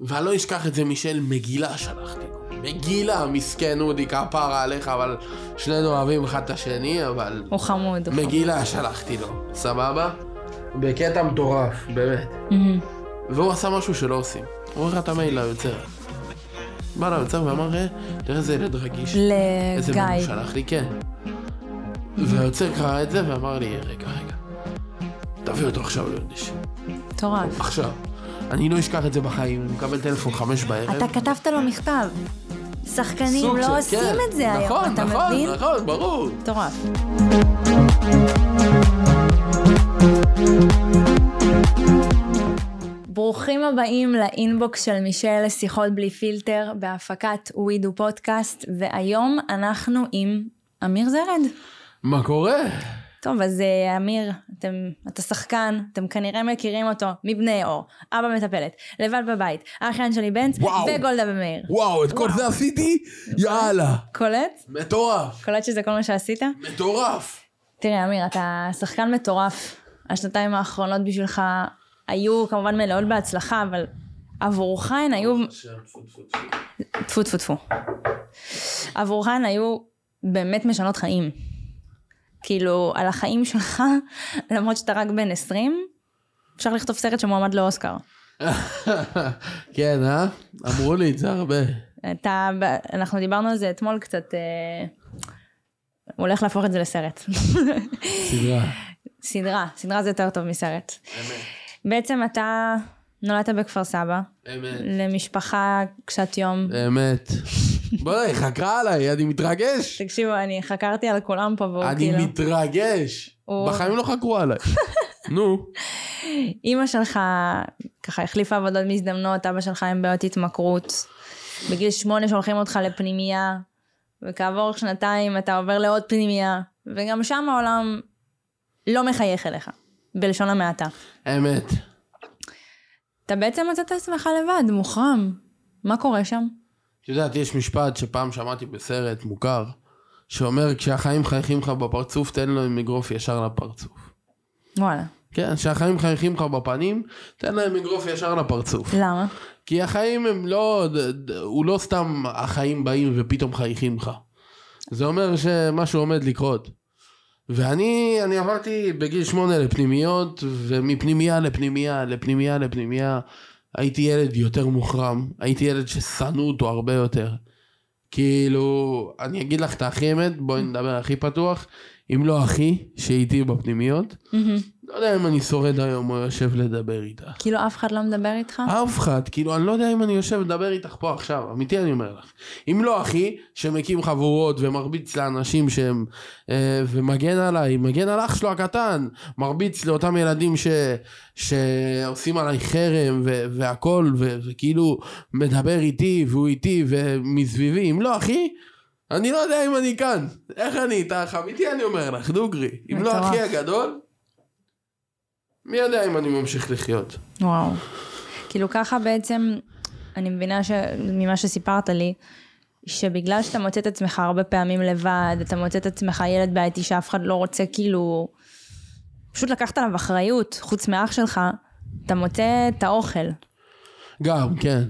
ואני לא אשכח את זה, מישל, מגילה שלחתי לו. מגילה, מסכן אודי, כפרה עליך, אבל שנינו אוהבים אחד את השני, אבל... הוא חמוד. מגילה שלחתי לו, סבבה? בקטע מטורף, באמת. מהמם. והוא עשה משהו שלא עושים. הוא אומר לך את המייל ליוצר. בא ליוצר ואמר, "אה, תראה איזה ילד רגיש. איזה מייל לגיא. שלח לי, כן. והיוצר קרא את זה ואמר לי, רגע, רגע. תביא אותו עכשיו ליונש. מטורף. עכשיו. אני לא אשכח את זה בחיים, אני מקבל טלפון חמש בערב. אתה כתבת לו מכתב. שחקנים לא עושים כן. את זה היום, נכון, אתה נכון, מבין? נכון, ברור. מטורף. ברוכים הבאים לאינבוקס של מישל לשיחות בלי פילטר בהפקת ווידו פודקאסט, והיום אנחנו עם אמיר זרד. מה קורה? טוב, אז אה, אמיר, אתם, אתה שחקן, אתם כנראה מכירים אותו מבני אור, אבא מטפלת, לבד בבית, האחיין שלי בנץ. וגולדה ומאיר. וואו, את כל זה עשיתי? יאללה. קולט? מטורף. קולט שזה כל מה שעשית? מטורף. תראה, אמיר, אתה שחקן מטורף. השנתיים האחרונות בשבילך היו כמובן מלאות בהצלחה, אבל עבורך הן היו... טפו טפו טפו. עבורך הן היו באמת משנות חיים. כאילו, על החיים שלך, למרות שאתה רק בן 20, אפשר לכתוב סרט שמועמד לאוסקר. כן, אה? אמרו לי את זה הרבה. אתה, אנחנו דיברנו על זה אתמול קצת, אה, הוא הולך להפוך את זה לסרט. סדרה. סדרה, סדרה זה יותר טוב מסרט. אמת. בעצם אתה נולדת בכפר סבא, אמת. למשפחה קשת יום. אמת. בואי, היא חקרה עליי, אני מתרגש. תקשיבו, אני חקרתי על כולם פה והוא אני כאילו... מתרגש. הוא- בחיים לא חקרו עליי. נו. אימא שלך ככה החליפה עבודות מזדמנות, אבא שלך עם בעיות התמכרות. בגיל שמונה שולחים אותך לפנימייה, וכעבור שנתיים אתה עובר לעוד פנימייה, וגם שם העולם לא מחייך אליך, בלשון המעטה. אמת. אתה בעצם מצאת את עצמך לבד, מוחרם. מה קורה שם? יודעת, יש משפט שפעם שמעתי בסרט מוכר, שאומר כשהחיים חייכים לך בפרצוף, תן להם אגרוף ישר לפרצוף. וואלה. כן, כשהחיים חייכים לך בפנים, תן להם אגרוף ישר לפרצוף. למה? כי החיים הם לא, הוא לא סתם החיים באים ופתאום חייכים לך. זה אומר שמשהו עומד לקרות. ואני אני עברתי בגיל שמונה לפנימיות, ומפנימייה לפנימייה, לפנימייה לפנימייה, הייתי ילד יותר מוחרם, הייתי ילד ששנאו אותו הרבה יותר. כאילו, אני אגיד לך את הכי אמת, בואי נדבר הכי פתוח, אם לא אחי, שאיתי בפנימיות, מהמם. לא יודע אם אני שורד היום או יושב לדבר איתך. כאילו אף אחד לא מדבר איתך? אף אחד, כאילו, אני לא יודע אם אני יושב לדבר איתך פה עכשיו, אמיתי אני אומר לך. אם לא אחי, שמקים חבורות ומרביץ לאנשים שהם... אה, ומגן עליי, מגן על אח שלו הקטן, מרביץ לאותם ילדים ש, שעושים עליי חרם ו, והכל, ו, וכאילו מדבר איתי והוא איתי ומסביבי, אם לא אחי, אני לא יודע אם אני כאן. איך אני איתך? אמיתי אני אומר לך, דוגרי. אם לא. אחי הגדול, מי יודע אם אני ממשיך לחיות. וואו. כאילו ככה בעצם, אני מבינה ש... ממה שסיפרת לי, שבגלל שאתה מוצא את עצמך הרבה פעמים לבד, אתה מוצא את עצמך ילד בעייתי שאף אחד לא רוצה כאילו, פשוט לקחת עליו אחריות, חוץ מאח שלך, אתה מוצא את האוכל. גם, כן.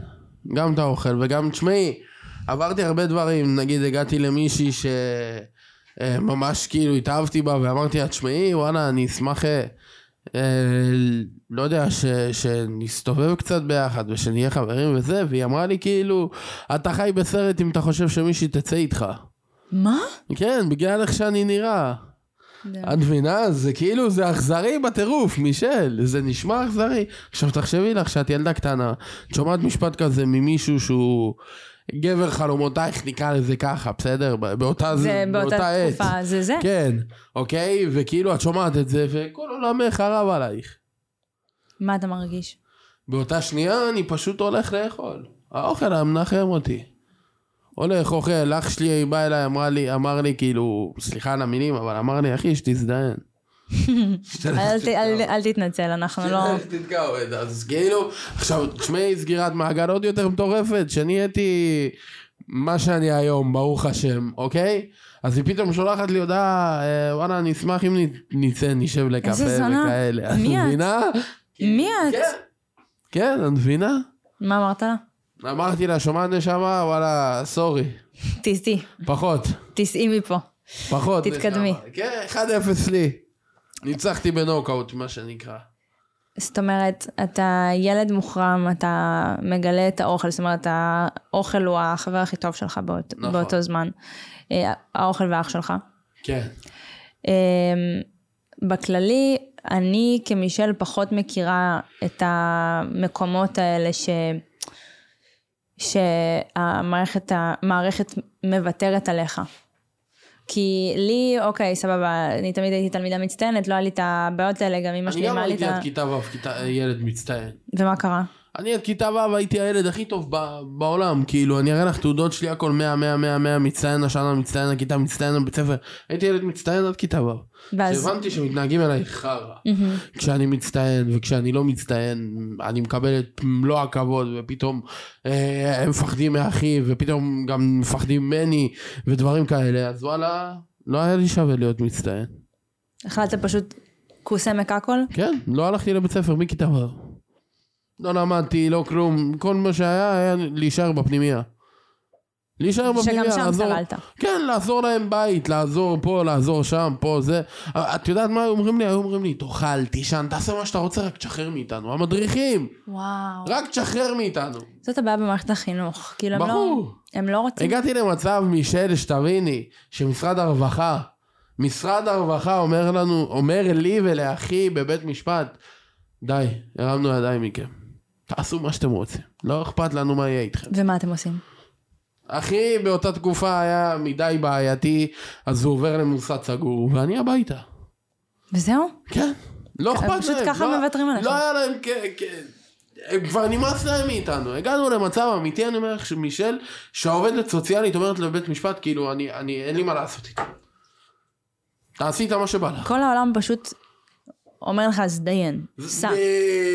גם את האוכל, וגם, תשמעי, עברתי הרבה דברים, נגיד הגעתי למישהי שממש כאילו התאהבתי בה ואמרתי לה, תשמעי, וואלה, אני אשמח, אה, אה, לא יודע, ש, שנסתובב קצת ביחד ושנהיה חברים וזה, והיא אמרה לי כאילו, אתה חי בסרט אם אתה חושב שמישהי תצא איתך. מה? כן, בגלל איך שאני נראה. את מבינה? זה כאילו, זה אכזרי בטירוף, מישל. זה נשמע אכזרי. עכשיו תחשבי לך שאת ילדה קטנה, את שומעת משפט כזה ממישהו שהוא גבר חלומותייך, נקרא לזה ככה, בסדר? באותה, זה באותה עת. תקופה, זה זה. כן, אוקיי? וכאילו את שומעת את זה, וכל עולמך חרב עלייך. מה אתה מרגיש? באותה שנייה אני פשוט הולך לאכול. האוכל מנחם אותי. הולך, אוכל, אח שלי בא אליי, אמרה לי, אמר לי, כאילו, סליחה על המילים, אבל אמר לי, אחי, שתזדיין. אל תתנצל, אנחנו לא... אז כאילו, עכשיו, תשמעי, סגירת מעגל עוד יותר מטורפת, שנהייתי מה שאני היום, ברוך השם, אוקיי? אז היא פתאום שולחת לי הודעה, אה, וואלה, אני אשמח אם נצא, נשב לקפה. וכאלה. מי את? מבינה? מי את? כן, כן, את מבינה? מה אמרת לה? אמרתי לה, שומעת נשמה? וואלה, סורי. תיסעי, פחות. תיסעי מפה. פחות. תתקדמי. כן, 1-0 לי. ניצחתי בנוקאוט, מה שנקרא. זאת אומרת, אתה ילד מוחרם, אתה מגלה את האוכל, זאת אומרת, האוכל הוא החבר הכי טוב שלך באות, נכון. באותו זמן. אה, האוכל ואח שלך. כן. אמ, בכללי, אני כמישל פחות מכירה את המקומות האלה ש... שהמערכת המערכת מוותרת עליך. כי לי, אוקיי, סבבה, אני תמיד הייתי תלמידה מצטיינת, לא היה לי את הבעיות האלה, גם אמא אני שלי גם אמרה לי את הייתי ה... עד כיתה ו', ילד מצטיין. ומה קרה? אני עד כיתה ו' הייתי הילד הכי טוב ב- בעולם, כאילו, אני אראה לך תעודות שלי, הכל 100, 100, 100, 100, מצטיין השנה, מצטיין הכיתה, מצטיין בבית ספר. הייתי ילד מצטיין עד כיתה ו'. ואז... כשהבנתי שמתנהגים אליי חרא. כשאני מצטיין וכשאני לא מצטיין, אני מקבל את מלוא הכבוד, ופתאום אה, הם מפחדים מאחי, ופתאום גם מפחדים ממני, ודברים כאלה, אז וואלה, לא היה לי שווה להיות מצטיין. החלטת פשוט כוס עמק הכל? כן, לא הלכתי לבית ספר מכיתה ו'. לא למדתי, לא כלום, כל מה שהיה היה להישאר בפנימייה. להישאר בפנימייה, שגם שם לעזור, סבלת. כן, לעזור להם בית, לעזור פה, לעזור שם, פה, זה. את יודעת מה היו אומרים לי? היו אומרים לי, תאכל, תישן, תעשה מה שאתה רוצה, רק תשחרר מאיתנו. המדריכים, וואו. רק תשחרר מאיתנו. זאת הבעיה במערכת החינוך. כאילו הם לא... הם לא רוצים... הגעתי למצב, מישל, שתביני, שמשרד הרווחה, משרד הרווחה אומר לנו, אומר לי ולאחי בבית משפט, די, הרמנו ידיים מכם. תעשו מה שאתם רוצים. לא אכפת לנו מה יהיה איתכם. ומה אתם עושים? אחי באותה תקופה היה מדי בעייתי, אז הוא עובר למוסד סגור, ואני הביתה. וזהו? כן. לא אכפת להם. פשוט ככה לא- מוותרים עליך. לא היה להם כ... כ... הם כבר נמאס להם מאיתנו. הגענו למצב אמיתי, אני אומר לך, מישל, שהעובדת סוציאלית אומרת לבית משפט, כאילו, אני, אני, אין לי מה לעשות איתו. תעשי את מה שבא לך. כל העולם פשוט אומר לך, אז דיין. סע.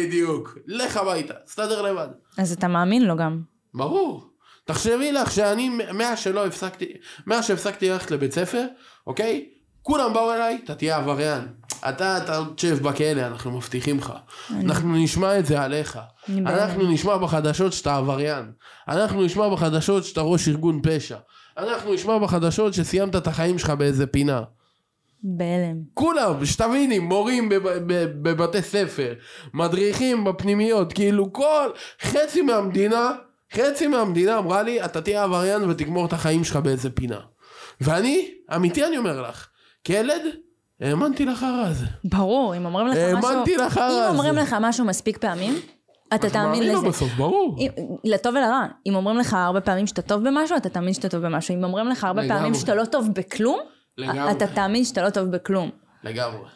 בדיוק. לך הביתה, תסתדר לבד. אז אתה מאמין לו גם. ברור. תחשבי לך שאני, מאז שלא הפסקתי, מאז שהפסקתי ללכת לבית ספר, אוקיי? כולם באו אליי, אתה תהיה עבריין. אתה, אתה תשב בכלא, אנחנו מבטיחים לך. אנחנו נשמע את זה עליך. אני. אנחנו נשמע בחדשות שאתה עבריין. אנחנו נשמע בחדשות שאתה ראש ארגון פשע. אנחנו נשמע בחדשות שסיימת את החיים שלך באיזה פינה. בהלם. כולם, שתביני, מורים בב, בב, בבתי ספר, מדריכים בפנימיות, כאילו כל, חצי מהמדינה, חצי מהמדינה אמרה לי, אתה תהיה עבריין ותגמור את החיים שלך באיזה פינה. ואני, אמיתי אני אומר לך, כילד, האמנתי לחרא הזה. ברור, אם אומרים לך משהו... האמנתי לחרא אם הזה. אומרים לך משהו מספיק פעמים, אתה תאמין מאמין לו לזה. בסוף, ברור. אם- לטוב ולרע. אם אומרים לך הרבה פעמים שאתה טוב במשהו, אתה תאמין שאתה טוב במשהו. אם אומרים לך הרבה. פעמים שאתה לא טוב בכלום, לגמרי. אתה תאמין שאתה לא טוב בכלום. לגמרי.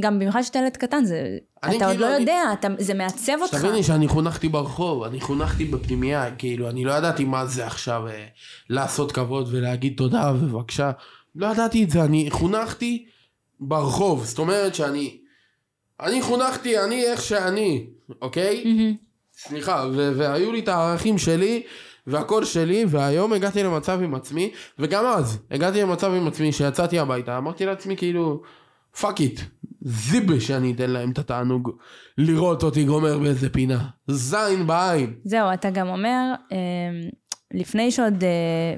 גם במיוחד שאתה ילד קטן, זה... אתה עוד כאילו, לא אני- יודע, אתה- זה מעצב אותך. שתביני שאני חונכתי ברחוב, אני חונכתי בפנימייה, כאילו, אני לא ידעתי מה זה עכשיו אה, לעשות כבוד ולהגיד תודה ובבקשה. לא ידעתי את זה, אני חונכתי ברחוב, זאת אומרת שאני... אני חונכתי, אני איך שאני, אוקיי? מהמם. סליחה, ו- והיו לי את הערכים שלי והכל שלי, והיום הגעתי למצב עם עצמי, וגם אז הגעתי למצב עם עצמי שיצאתי הביתה, אמרתי לעצמי כאילו, fuck it, זיבי שאני אתן להם את התענוג לראות אותי גומר באיזה פינה, זין בעין. זהו, אתה גם אומר, אה, לפני שעוד אה,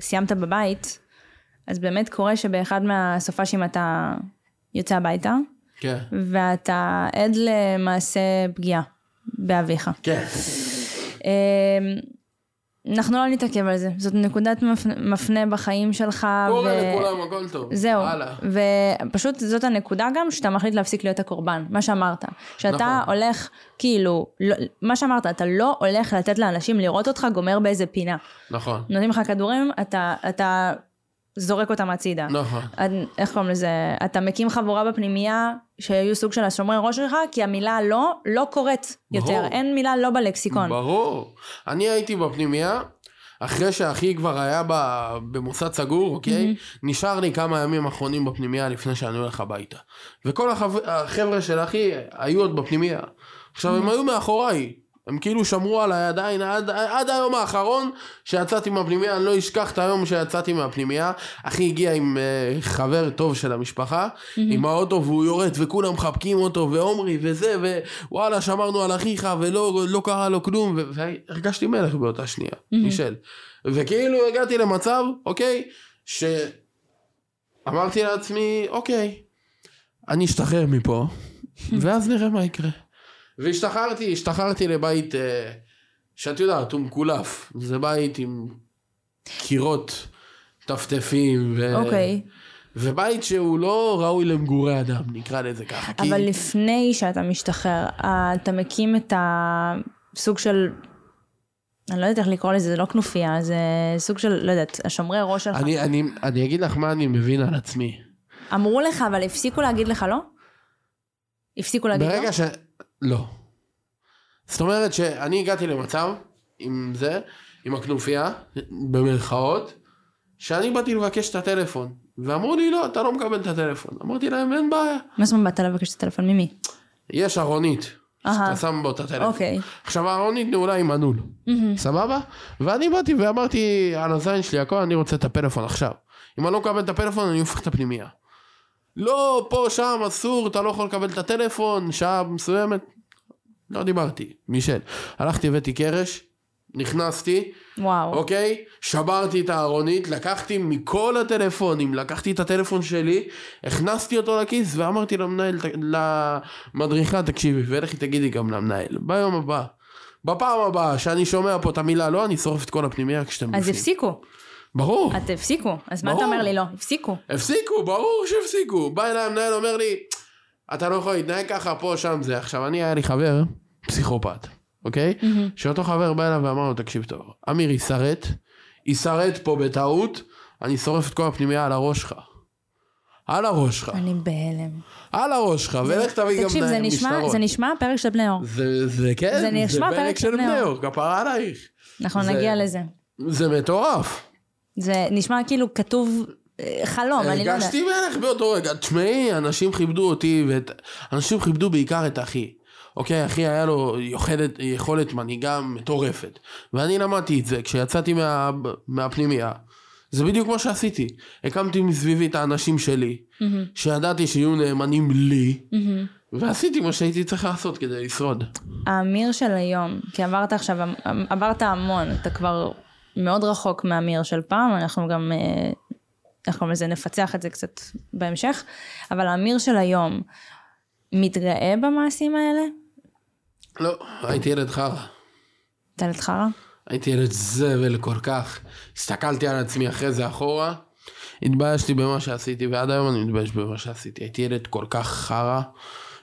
סיימת בבית, אז באמת קורה שבאחד מהסופ"שים אתה יוצא הביתה, כן. ואתה עד למעשה פגיעה באביך. כן. אנחנו לא נתעכב על זה, זאת נקודת מפנה, בחיים שלך. קורה לכולם הכל טוב. זהו, הלאה. ופשוט זאת הנקודה גם שאתה מחליט להפסיק להיות הקורבן, מה שאמרת. שאתה נכון. הולך, כאילו, לא, מה שאמרת, אתה לא הולך לתת לאנשים לראות אותך גומר באיזה פינה. נכון. נותנים לך כדורים, אתה, אתה זורק אותם הצידה. נכון. עד- איך קוראים לזה? אתה מקים חבורה בפנימייה שהיו סוג של השומרי ראש שלך, כי המילה לא, לא קורית יותר. ברור. אין מילה לא בלקסיקון. ברור. אני הייתי בפנימייה, אחרי שאחי כבר היה במוסד סגור, אוקיי? נשאר לי כמה ימים אחרונים בפנימייה לפני שאני הולך הביתה. וכל החב- החבר'ה של אחי היו עוד בפנימייה. עכשיו, הם היו מאחוריי. הם כאילו שמרו עליי עדיין עד, עד היום האחרון שיצאתי מהפנימייה, אני לא אשכח את היום שיצאתי מהפנימייה. אחי הגיע עם uh, חבר טוב של המשפחה, mm-hmm. עם האוטו והוא יורד וכולם מחבקים אותו ועומרי וזה ווואלה שמרנו על אחיך ולא לא קרה לו כלום והרגשתי מלך באותה שנייה, mm-hmm. מישל. וכאילו הגעתי למצב, אוקיי, שאמרתי לעצמי, אוקיי, אני אשתחרר מפה ואז נראה מה יקרה. והשתחררתי, השתחררתי לבית אה, שאת יודעת, הוא מקולף. זה בית עם קירות טפטפים. ו... אוקיי. ובית שהוא לא ראוי למגורי אדם, נקרא לזה ככה. אבל כי... לפני שאתה משתחרר, אה, אתה מקים את הסוג של... אני לא יודעת איך לקרוא לזה, זה לא כנופיה, זה סוג של, לא יודעת, השומרי ראש שלך. אני, אני, אני אגיד לך מה אני מבין על עצמי. אמרו לך, אבל הפסיקו להגיד לך לא? הפסיקו להגיד ברגע לא? ברגע ש... לא. זאת אומרת שאני הגעתי למצב עם זה, עם הכנופיה, במרכאות, שאני באתי לבקש את הטלפון, ואמרו לי לא, אתה לא מקבל את הטלפון. אמרתי להם אין בעיה. מה זאת אומרת באת לבקש את הטלפון ממי? יש ארונית. שאתה שם בו את הטלפון. אוקיי. עכשיו הארונית נעולה עם מנעול. סבבה? ואני באתי ואמרתי על הזין שלי הכל, אני רוצה את הפלאפון עכשיו. אם אני לא מקבל את הפלאפון אני הופך את הפנימייה. לא, פה, שם, אסור, אתה לא יכול לקבל את הטלפון, שעה מסוימת. לא דיברתי, מישל. הלכתי, הבאתי קרש, נכנסתי, וואו. אוקיי? שברתי את הארונית, לקחתי מכל הטלפונים, לקחתי את הטלפון שלי, הכנסתי אותו לכיס ואמרתי למנהל, למדריכה, תקשיבי, ולכי תגידי גם למנהל, ביום הבא. בפעם הבאה שאני שומע פה את המילה לא, אני שורף את כל הפנימייה כשאתם בפנים. אז הפסיקו. ברור. את הפסיקו, אז ברור. מה אתה אומר לי לא? הפסיקו. הפסיקו, ברור שהפסיקו. בא אליי המנהל, אומר לי, אתה לא יכול להתנהג ככה, פה, שם, זה. עכשיו, אני, היה לי חבר, פסיכופת, אוקיי? Mm-hmm. שאותו חבר בא אליו ואמר לו, תקשיב טוב, אמיר יישרט, יישרט פה בטעות, אני שורף את כל הפנימייה על הראש שלך. על הראש שלך. אני בהלם. על הראש שלך, ולך תביא גם תקשיב, זה נשמע, פרק של בני אור. זה, זה כן, זה זה פרק של בני אור, כפרה עלייך. אנחנו נגיע לזה. זה מטורף. זה נשמע כאילו כתוב אה, חלום, אני לא יודעת. הרגשתי מלך באותו רגע. תשמעי, אנשים כיבדו אותי, אנשים כיבדו בעיקר את אחי. אוקיי, אחי היה לו יכולת, יכולת מנהיגה מטורפת. ואני למדתי את זה כשיצאתי מה, מהפנימייה. זה בדיוק מה שעשיתי. הקמתי מסביבי את האנשים שלי, mm-hmm. שידעתי שיהיו נאמנים לי, mm-hmm. ועשיתי מה שהייתי צריך לעשות כדי לשרוד. האמיר של היום, כי עברת עכשיו, עברת המון, אתה כבר מאוד רחוק מהמיר של פעם, אנחנו גם, אה, איך קוראים לזה, נפצח את זה קצת בהמשך, אבל האמיר של היום מתגאה במעשים האלה? לא, הייתי ילד חרא. אתה ילד חרא? הייתי ילד זבל כל כך. הסתכלתי על עצמי אחרי זה אחורה, התביישתי במה שעשיתי, ועד היום אני מתבייש במה שעשיתי. הייתי ילד כל כך חרא,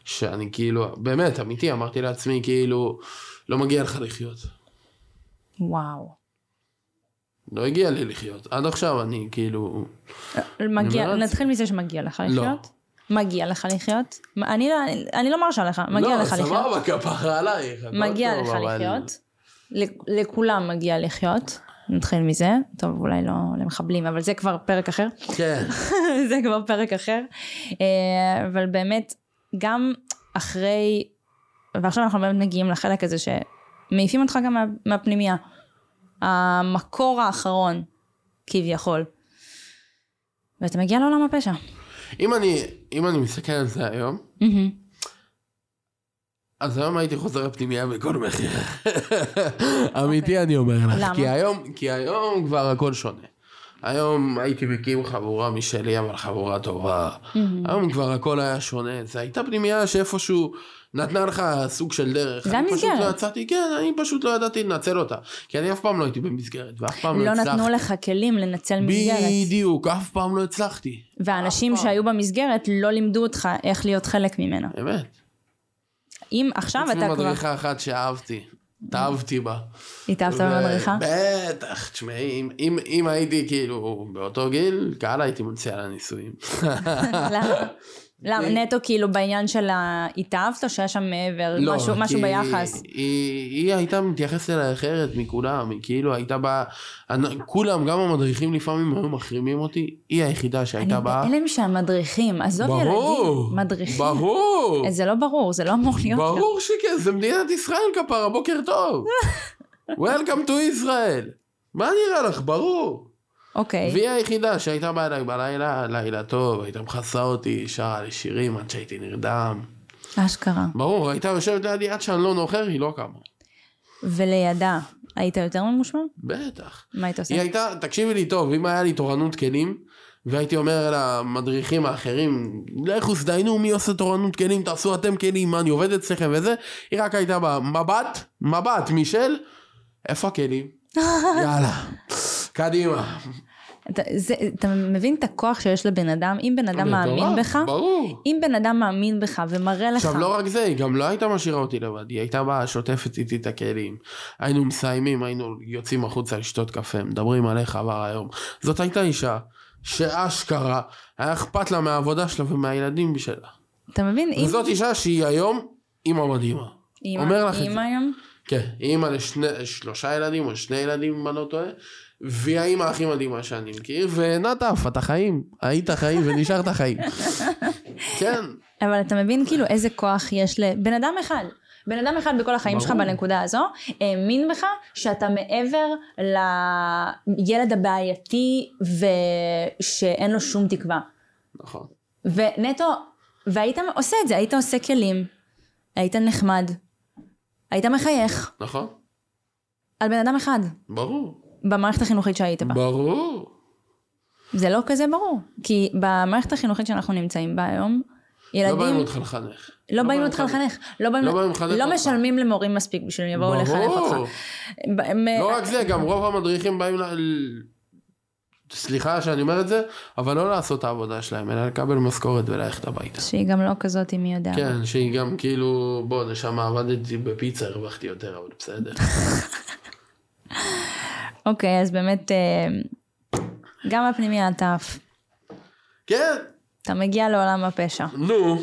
שאני כאילו, באמת, אמיתי, אמרתי לעצמי, כאילו, לא מגיע לך לחיות. וואו. לא הגיע לי לחיות. עד עכשיו אני כאילו... מגיע, נתחיל מזה שמגיע לך לא. לחיות. לא. מגיע לך לחיות. אני לא, אני לא מרשה לך, מגיע לא, לך לחיות. לא, סבבה, כפרה עלייך. מגיע לך לחיות. לכולם מגיע לחיות. נתחיל מזה. טוב, אולי לא למחבלים, אבל זה כבר פרק אחר. כן. זה כבר פרק אחר. אה, אבל באמת, גם אחרי, ועכשיו אנחנו באמת מגיעים לחלק הזה שמעיפים אותך גם מה, מהפנימייה. המקור האחרון, כביכול. ואתה מגיע לעולם הפשע. אם אני, אם אני מסתכל על זה היום, אז היום הייתי חוזר לפנימייה בכל מחיר. אמיתי אוקיי. אני אומר לך. למה? כי היום, כי היום כבר הכל שונה. היום הייתי מקים חבורה משלי, אבל חבורה טובה. היום כבר הכל היה שונה. זה הייתה פנימייה שאיפשהו נתנה לך סוג של דרך. זה המסגרת. פשוט לא יצאתי, כן, אני פשוט לא ידעתי לנצל אותה. כי אני אף פעם לא הייתי במסגרת, ואף פעם לא, לא הצלחתי. לא נתנו לך כלים לנצל מסגרת. בדיוק, אף פעם לא הצלחתי. והאנשים שהיו במסגרת לא לימדו אותך איך להיות חלק ממנה. אמת. אם עכשיו אתה כבר... חוץ ממדריכה אחת שאהבתי. התאהבתי בה. התאהבת במדריכה? בטח, תשמעי, אם, אם, אם הייתי כאילו באותו גיל, קהל הייתי מציע לה נישואים. למה? למה, היא- נטו כאילו בעניין של. התאהבת או שהיה שם מעבר? לא, משהו, משהו כי ביחס? היא, היא הייתה מתייחסת אליי אחרת מכולם, היא כאילו הייתה באה, אני- כולם, גם המדריכים לפעמים היו מחרימים אותי, היא היחידה שהייתה אני באה. בהלם שהמדריכים, עזוב ברור, ילדים, מדריכים. ברור, אה, זה לא ברור, זה לא אמור להיות ככה. ברור שכן, זה מדינת ישראל כפרה, בוקר טוב. Welcome to Israel. מה נראה לך? ברור. אוקיי. והיא היחידה שהייתה באה אליי בלילה, לילה טוב, הייתה מכסה אותי, שרה לי שירים עד שהייתי נרדם. אשכרה. ברור, הייתה יושבת לידי עד שאני לא נוחר, היא לא קמה. ולידה, היית יותר ממושמע? בטח. מה היית עושה? היא הייתה, תקשיבי לי טוב, אם היה לי תורנות כלים, והייתי אומר למדריכים האחרים, לכו תדיינו מי עושה תורנות כלים, תעשו אתם כלים, מה אני עובד אצלכם וזה, היא רק הייתה באה, מבט, מבט, מישל, איפה הכלים? יאללה, קדימה. אתה, זה, אתה מבין את הכוח שיש לבן אדם? אם בן אדם מאמין בך, ברור. אם בן אדם מאמין בך ומראה לך, עכשיו לא רק זה, היא גם לא הייתה משאירה אותי לבד, היא הייתה באה שוטפת איתי את הכלים. היינו מסיימים, היינו יוצאים החוצה לשתות קפה, מדברים על איך עבר היום. זאת הייתה אישה שאשכרה היה אכפת לה מהעבודה שלה ומהילדים שלה. אתה מבין? אם וזאת אישה שהיא היום אימא מדהימה. אימא, אומר לך את אימא זה. היום, כן, אימא לשלושה ילדים או שני ילדים אם אני לא טועה. והיא האימא הכי מדהימה שאני מכיר, ונטף, אתה חיים, היית חיים ונשארת חיים. כן, אבל אתה מבין כאילו איזה כוח יש לבן אדם אחד. בן אדם אחד בכל החיים שלך ברור. בנקודה הזו, האמין בך שאתה מעבר לילד הבעייתי ושאין לו שום תקווה. נכון. ונטו, והיית עושה את זה, היית עושה כלים, היית נחמד, היית מחייך נכון, על בן אדם אחד, ברור, במערכת החינוכית שהיית בה. ברור. זה לא כזה ברור, כי במערכת החינוכית שאנחנו נמצאים בה היום, לא באים ילדים אותך לחנך. לא באים אותך לחנך, לא באים, לא באים לחנך לא אותך. משלמים למורים מספיק בשביל שהם יבואו לחנך אותך. לא רק זה, גם רוב המדריכים באים ל... סליחה שאני אומר את זה, אבל לא לעשות את העבודה שלהם, אלא לקבל משכורת וללכת הביתה. שהיא גם לא כזאת, מי יודע. כן, שהיא גם כאילו, בוא, נשמה, עבדתי בפיצה, הרווחתי יותר, אבל בסדר. אוקיי, אז באמת, אה, גם הפנימיה אתה עף. כן, אתה מגיע לעולם הפשע. נו.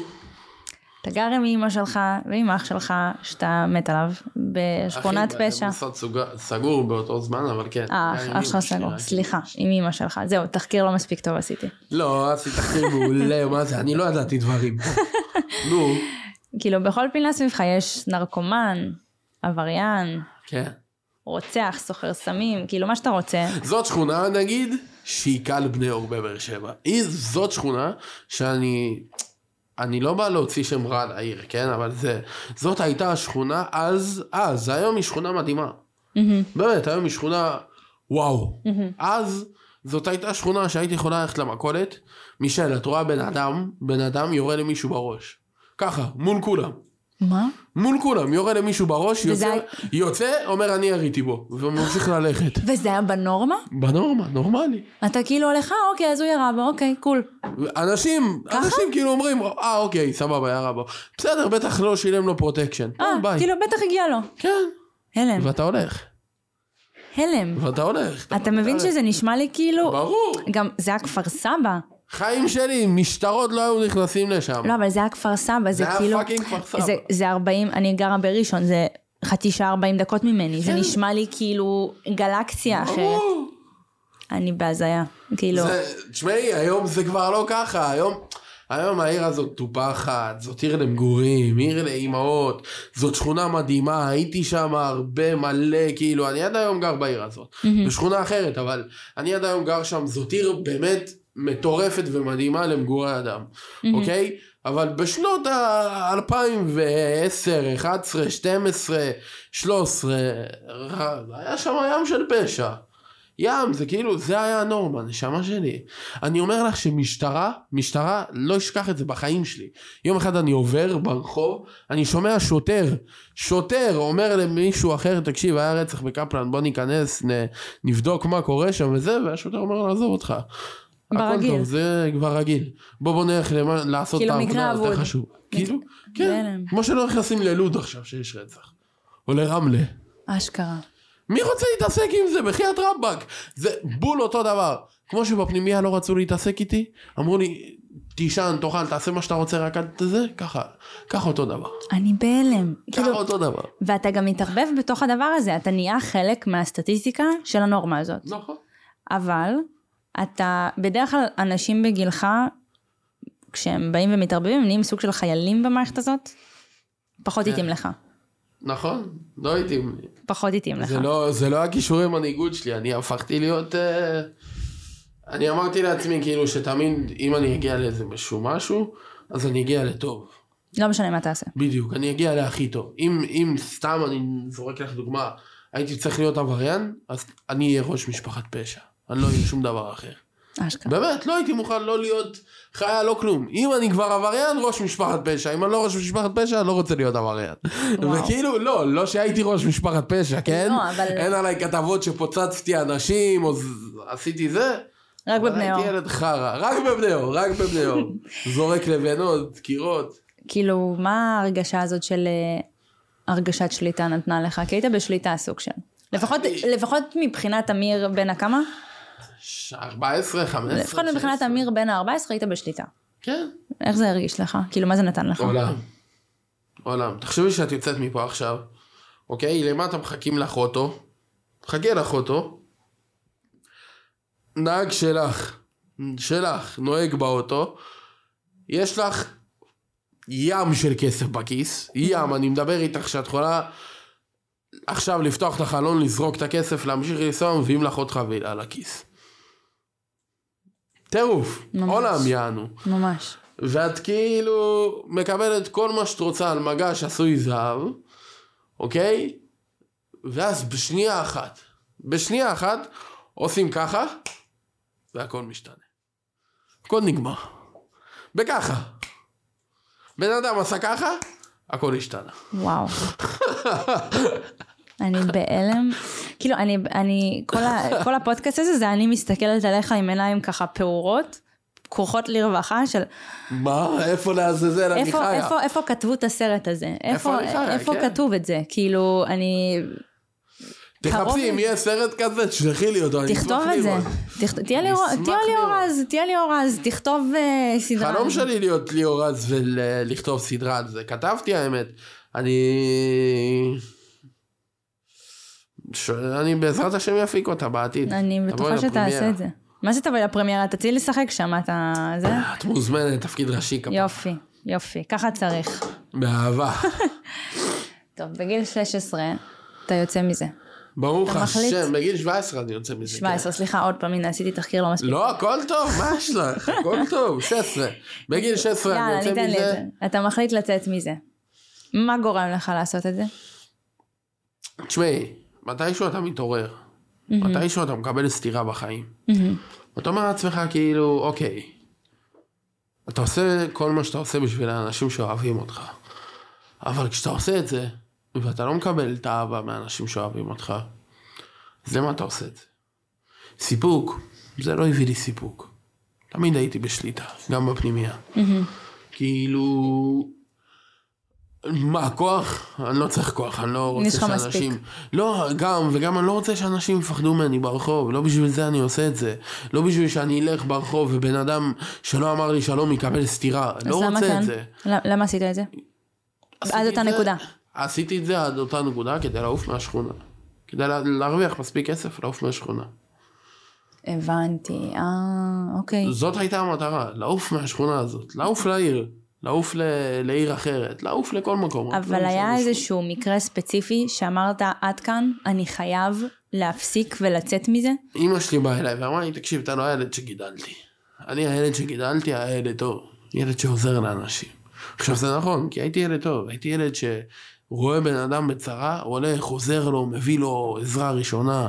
אתה גר עם אמא שלך ועם אח שלך, שאתה מת עליו, בשכונת אחי, פשע. מוסד סוגר- סגור באותו זמן, אבל כן. אה, עם אח שלך סגור. סליחה, עם אמא שלך. זהו, תחקיר לא מספיק טוב עשיתי. לא, עשית תחקיר מעולה, מה זה, אני לא ידעתי דברים. נו, כאילו, בכל פינה סביבך יש נרקומן, עבריין, כן. רוצח, סוחר סמים, כאילו, מה שאתה רוצה. זאת שכונה נגיד שהיא קל בני אור בבאר שבע. היא זאת שכונה שאני אני לא בא להוציא שם רע לעיר כן אבל זה זאת הייתה השכונה אז אז היום היא שכונה מדהימה. באמת היום היא שכונה וואו. אז זאת הייתה שכונה שהייתי יכולה ללכת למכולת מישל את רואה בן אדם בן אדם יורה למישהו בראש. ככה מול כולם. מה? מול כולם יורה למישהו בראש יוצא, היה- יוצא אומר אני יריתי בו וממשיך ללכת. וזה היה בנורמה? בנורמה נורמלי. אתה כאילו הולך, אה, אוקיי, אז הוא ירה בו, אוקיי, cool. אנשים, אנשים כאילו אומרים, אה אוקיי, סבבה, ירה בו. בסדר, בטח לא שילם לו פרוטקשן. אה. כאילו, בטח הגיע לו. כן, הלם, ואתה הולך. הלם. ואתה הולך. אתה מבין שזה נשמע לי כאילו... ברור. גם, זה היה כפר סבא. חיים שלי, משטרות לא היו נכנסים לשם. לא, אבל זה היה כפר סבא, זה זה היה כאילו... fucking כפר סבא. זה- זה 40, אני גרה בראשון, זה חצי שעה 40 דקות ממני. זה כן. נשמע לי כאילו גלקסיה אחרת. אני בהזיה. כאילו... תשמעי, היום זה כבר לא ככה, היום... היום העיר הזאת טופחת, זאת עיר למגורים, עיר לאימהות, זאת שכונה מדהימה, הייתי שם הרבה מלא, כאילו, אני עד היום גר בעיר הזאת, בשכונה אחרת, אבל אני עד היום גר שם, זאת עיר באמת מטורפת ומדהימה למגורי אדם, אוקיי? אבל בשנות ה-2010, 11, 12, 13, היה שם ים של פשע. ים, זה כאילו, זה היה הנורמה, נשמה שלי. אני אומר לך שמשטרה, משטרה, לא אשכח את זה בחיים שלי. יום אחד אני עובר ברחוב, אני שומע שוטר, שוטר אומר למישהו אחר, תקשיב, היה רצח בקפלן, בוא ניכנס, נ, נבדוק מה קורה שם וזה, והשוטר אומר לו, עזוב אותך. הכל ברגיל. טוב, זה כבר רגיל. בוא בוא נלך למה, לעשות כאילו את העבודה, זה יותר. חשוב. כאילו, כן. כמו שלא נכנסים ללוד עכשיו שיש רצח. או לרמלה. אשכרה. מי רוצה להתעסק עם זה? בחייאת רבאק. זה בול אותו דבר. כמו שבפנימייה לא רצו להתעסק איתי, אמרו לי, תישן, תאכל, תעשה מה שאתה רוצה, רק אל תזה, ככה, ככה אותו דבר. אני בהלם. ככה כאילו, אותו דבר. ואתה גם מתערבב בתוך הדבר הזה, אתה נהיה חלק מהסטטיסטיקה של הנורמה הזאת. נכון. אבל אתה, בדרך כלל אנשים בגילך, כשהם באים ומתערבבים, הם נהיים סוג של חיילים במערכת הזאת, פחות כן. התאים לך. נכון, לא הייתי... פחות התאים לך. זה לא, זה לא הכישורי מנהיגות שלי, אני הפכתי להיות... אה, אני אמרתי לעצמי כאילו שתמיד אם אני אגיע לאיזה משהו משהו, אז אני אגיע לטוב. לא משנה מה תעשה. בדיוק, אני אגיע להכי טוב. אם, אם סתם אני זורק לך דוגמה, הייתי צריך להיות עבריין, אז אני אהיה ראש משפחת פשע. אני לא אהיה שום דבר אחר. אשכרה. באמת, לא הייתי מוכן לא להיות חיה, לא כלום. אם אני כבר עבריין, ראש משפחת פשע. אם אני לא ראש משפחת פשע, אני לא רוצה להיות עבריין. וכאילו, לא, לא שהייתי ראש משפחת פשע, כן? לא, אבל- אין עליי כתבות שפוצצתי אנשים, או עשיתי זה. רק בבני אור. ילד חרא, רק בבני אור, רק בבני אור. זורק לבנות, דקירות. כאילו, מה ההרגשה הזאת של אה, הרגשת שליטה נתנה לך? כי היית בשליטה סוג של. לפחות, לפחות מבחינת אמיר בן הכמה? ש- 14, 15, לפחות מבחינת 16. אמיר בן ה-14 היית בשליטה. כן. איך זה הרגיש לך? כאילו, מה זה נתן לך? עולם. עולם. תחשבי שאת יוצאת מפה עכשיו, אוקיי? למטה מחכים לך אוטו. חכה לך אוטו. נהג שלך, שלך, נוהג באוטו. יש לך ים של כסף בכיס. ים, אני מדבר איתך שאת יכולה עכשיו לפתוח את החלון, לזרוק את הכסף, להמשיך לנסוע, מביאים לך עוד חבילה לכיס. טירוף. ממש. עולם יענו. ממש. ואת כאילו מקבלת כל מה שאת רוצה על מגש עשוי זהב, אוקיי? ואז בשנייה אחת, בשנייה אחת עושים ככה, והכל משתנה. הכל נגמר. בככה. בן אדם עשה ככה, הכל השתנה. וואו. אני בהלם. כאילו, אני, אני, כל, ה, כל הפודקאסט הזה, זה אני מסתכלת עליך עם עיניים ככה פעורות, כרוכות לרווחה של מה? איפה לעזאזל אני איפה, חיה? איפה, איפה כתבו את הסרט הזה? איפה, אני חיה, איפה כן. כתוב את זה? כאילו, אני... תחפשי, אם יהיה סרט כזה, תשלחי לי אותו. אני תכתוב אשמח את זה. לראות. תכת- תהיה אני ליאור- אשמח תהיה ליאור. רז, תהיה ליאור רז, תכתוב אה, סדרה. חלום שלי להיות ליאור רז ולכתוב סדרה על זה. כתבתי האמת. אני... ש... אני בעזרת השם אפיק אותה בעתיד. אני בטוחה שתעשה. את זה. מה זה תבואי לפרמיירה? תציעי לשחק שם, אתה... זה? את מוזמנת, תפקיד ראשי כפה. יופי, יופי, ככה צריך. באהבה. טוב, בגיל 16 אתה יוצא מזה. ברוך? השם, בגיל 17 אני יוצא מזה. 17, סליחה, עוד פעם, הנה, עשיתי תחקיר לא כן. מספיק. לא, הכל טוב, מה יש לך? הכל טוב, 16. בגיל 16 אני יאללה, יוצא ניתן לי את מזה. זה. אתה מחליט לצאת מזה. מה גורם לך לעשות את זה? תשמעי, מתישהו אתה מתעורר. מתישהו אתה מקבל סטירה בחיים. ואתה אומר לעצמך כאילו, אוקיי, אתה עושה כל מה שאתה עושה בשביל האנשים שאוהבים אותך. אבל כשאתה עושה את זה, ואתה לא מקבל את האהבה מהאנשים שאוהבים אותך, אז למה אתה עושה את זה? סיפוק, זה לא הביא לי סיפוק. תמיד הייתי בשליטה, גם בפנימייה. כאילו... מה, כוח? אני לא צריך כוח, אני לא רוצה שאנשים... מספיק. לא, גם, וגם אני לא רוצה שאנשים יפחדו ממני ברחוב, לא בשביל זה אני עושה את זה. לא בשביל שאני אלך ברחוב ובן אדם שלא אמר לי שלום יקבל סטירה. לא רוצה כן? את זה. למ- למה עשית את זה? עד אותה זה- נקודה. עשיתי את זה עד אותה נקודה כדי לעוף מהשכונה. כדי לה- להרוויח מספיק כסף לעוף מהשכונה. הבנתי, אה, אוקיי. זאת הייתה המטרה, לעוף מהשכונה הזאת, לעוף לעיר, לעוף ל- לעיר אחרת, לעוף לכל מקום. לא אבל משנה היה שכונה. איזשהו מקרה ספציפי שאמרת, עד כאן, אני חייב להפסיק ולצאת מזה? אמא שלי באה אליי ואמרה לי, תקשיב, אתה לא הילד שגידלתי. אני הילד שגידלתי, היה ילד טוב. ילד שעוזר לאנשים. עכשיו זה נכון, כי הייתי ילד טוב. הייתי ילד שרואה בן אדם בצרה, הולך, עוזר לו, מביא לו עזרה ראשונה,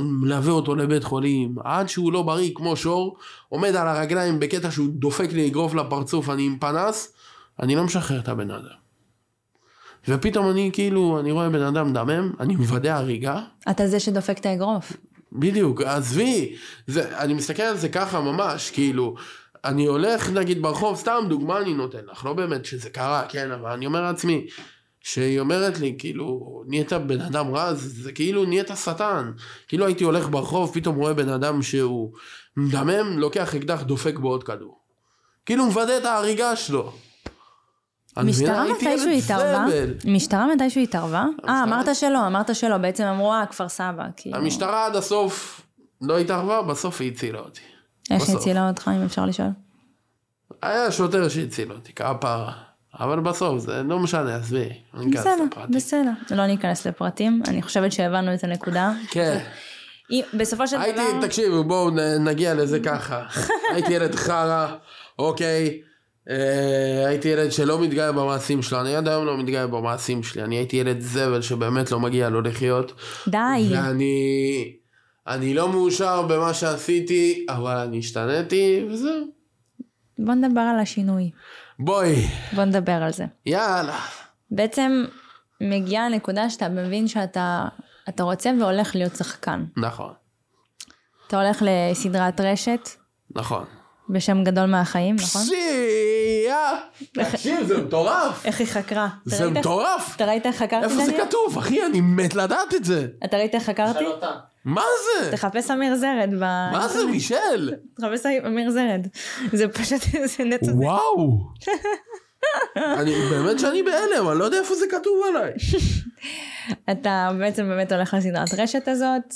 מלווה אותו לבית חולים, עד שהוא לא בריא כמו שור, עומד על הרגליים בקטע שהוא דופק לי אגרוף לפרצוף, אני עם פנס, אני לא משחרר את הבן אדם. ופתאום אני כאילו, אני רואה בן אדם מדמם, אני מוודא הריגה, אתה זה שדופק את האגרוף. בדיוק, עזבי, אני מסתכל על זה ככה ממש, כאילו, אני הולך נגיד ברחוב, סתם דוגמה אני נותן לך, לא באמת שזה קרה, כן, אבל אני אומר לעצמי, שהיא אומרת לי, כאילו, נהיית בן אדם רע, זה, זה כאילו נהיית שטן. כאילו הייתי הולך ברחוב, פתאום רואה בן אדם שהוא מדמם, לוקח אקדח, דופק בו עוד כדור. כאילו מוודא את ההריגה שלו. משטרה מתישהו התערבה? משטרה מתישהו התערבה? אה, אמרת שלא, אמרת שלא, בעצם אמרו, אה, כפר סבא. כאילו. המשטרה עד הסוף לא התערבה, בסוף היא הצילה אותי. איך בסוף. הצילה אותך, אם אפשר לשאול? היה שוטר שהציל אותי, כפרה. אבל בסוף זה לא משנה, עזבי. בסדר. בסדר. לא ניכנס לפרטים, אני חושבת שהבנו את הנקודה. כן. בסופו של הייתי, דבר... תקשיבו, בואו נגיע לזה ככה. הייתי ילד חרא, אוקיי. אה, הייתי ילד שלא מתגאה במעשים שלו, אני עד היום לא מתגאה במעשים שלי, אני הייתי ילד זבל שבאמת לא מגיע לו לחיות. די. ואני אני לא מאושר במה שעשיתי, אבל אני השתניתי, וזהו. בוא נדבר על השינוי. בואי, בוא נדבר על זה. יאללה. בעצם מגיעה הנקודה שאתה מבין שאתה אתה רוצה והולך להיות שחקן. נכון, אתה הולך לסדרת רשת נכון. בשם גדול מהחיים, נכון? שייה! תקשיב, זה מטורף. איך היא חקרה? זה מטורף. אתה ראית איך חקרתי, איפה זה דניאל? כתוב, אחי? אני מת לדעת את זה. אתה ראית איך חקרתי? מה זה? תחפש אמיר זרד. ב- מה זה, מישל? תחפש אמיר זרד. זה פשוט, זה נטו. וואו. אני באמת שאני בהלם, אני לא יודע איפה זה כתוב עליי. אתה בעצם באמת הולך לסדרת רשת הזאת.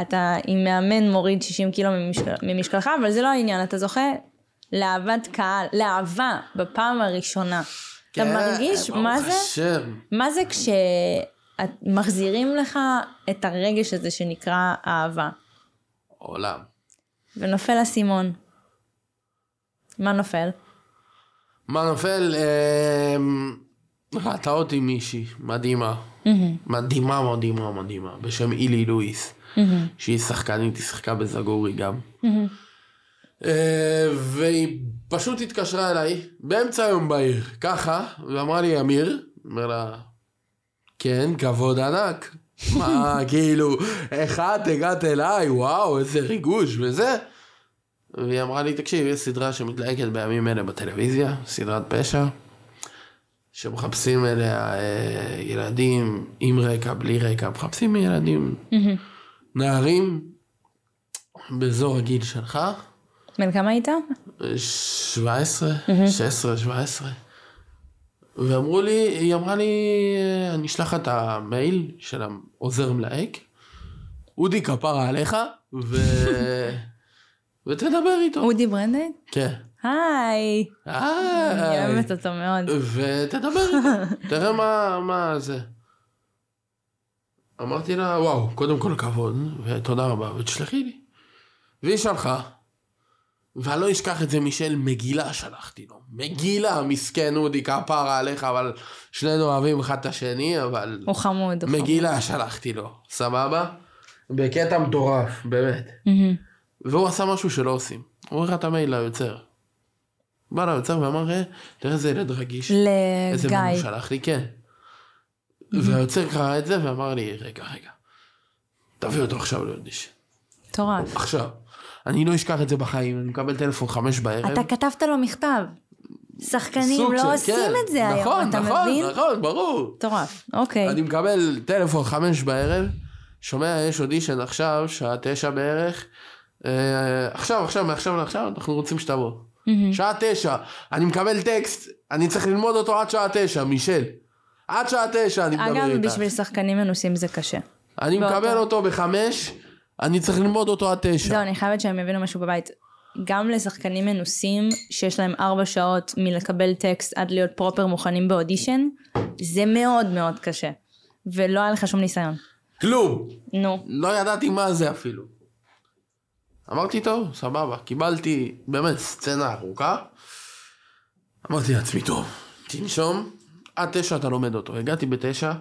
אתה עם מאמן מוריד 60 קילו ממשקל, ממשקלך, אבל זה לא העניין, אתה זוכה לאהבת קהל, לאהבה בפעם הראשונה. אתה כן, מרגיש מה ברוך זה? השם. מה זה כשמחזירים לך את הרגש הזה שנקרא אהבה, עולם. ונופל אסימון. מה נופל? מה נופל? אמ, ראתה אותי מישהי מדהימה. מדהימה, מדהימה, מדהימה. בשם אילי לואיס. שהיא שחקנית, היא שיחקה בזגורי גם. אה, והיא פשוט התקשרה אליי באמצע היום בעיר, ככה, ואמרה לי, אמיר, אומר לה, כן, כבוד ענק. מה, כאילו, איך את הגעת אליי, וואו, איזה ריגוש וזה. והיא אמרה לי, תקשיב, יש סדרה שמתלהקת בימים אלה בטלוויזיה, סדרת פשע, שמחפשים אליה אה, ילדים עם רקע, בלי רקע, מחפשים ילדים, נערים, באזור הגיל שלך, בן כמה היית? 17, 16, 17. ואמרו לי, היא אמרה לי, אני אשלח את המייל של העוזר מלהק, אודי כפרה עליך, ו... ותדבר איתו. אודי ברנדייט? כן. היי. אני היי. אוהבת אותו מאוד. ותדבר איתו, תראה מה, מה זה. אמרתי לה, וואו, קודם כל כבוד, ותודה רבה, ותשלחי לי. והיא שלחה, ואני לא אשכח את זה מישל, מגילה שלחתי לו. מגילה, מסכן אודי, כפרה עליך, אבל שנינו אוהבים אחד את השני, אבל הוא חמוד. הוא חמוד. מגילה שלחתי לו, סבבה? בקטע מטורף, באמת. מהמם. והוא עשה משהו שלא עושים. הוא הראה את המייל ליוצר. בא ליוצר ואמר, "אה, תראה איזה ילד רגיש. איזה לגיא. מייל הוא שלח לי, כן. והיוצר קרא את זה ואמר לי, רגע, רגע, תביא אותו עכשיו לאודישן. מטורף. עכשיו. אני לא אשכח את זה בחיים, אני מקבל טלפון חמש בערב. אתה כתבת לו מכתב. שחקנים לא של- עושים כן. את זה היום, נכון, אתה נכון, מבין? נכון, ברור. מטורף. אוקיי. אני מקבל טלפון חמש בערב, שומע, יש אודישן עכשיו, שעה תשע בערך. אה, עכשיו, עכשיו, מעכשיו לעכשיו, אנחנו רוצים שתבוא. שעה תשע, אני מקבל טקסט, אני צריך ללמוד אותו עד שעה תשע, מישל. עד שעה תשע אני מדבר אגב, איתך. בשביל שחקנים מנוסים זה קשה. אני באותו- מקבל אותו בחמש, אני צריך ללמוד אותו עד זהו, תשע. אני חייבת שהם יבינו משהו בבית. גם לשחקנים מנוסים, שיש להם ארבע שעות מלקבל טקסט עד להיות פרופר מוכנים באודישן, זה מאוד מאוד קשה. ולא היה לך שום ניסיון. כלום. נו. לא ידעתי מה זה אפילו. אמרתי טוב, סבבה, קיבלתי באמת סצנה ארוכה. אמרתי לעצמי טוב, תנשום, עד תשע אתה לומד אותו. הגעתי בתשע,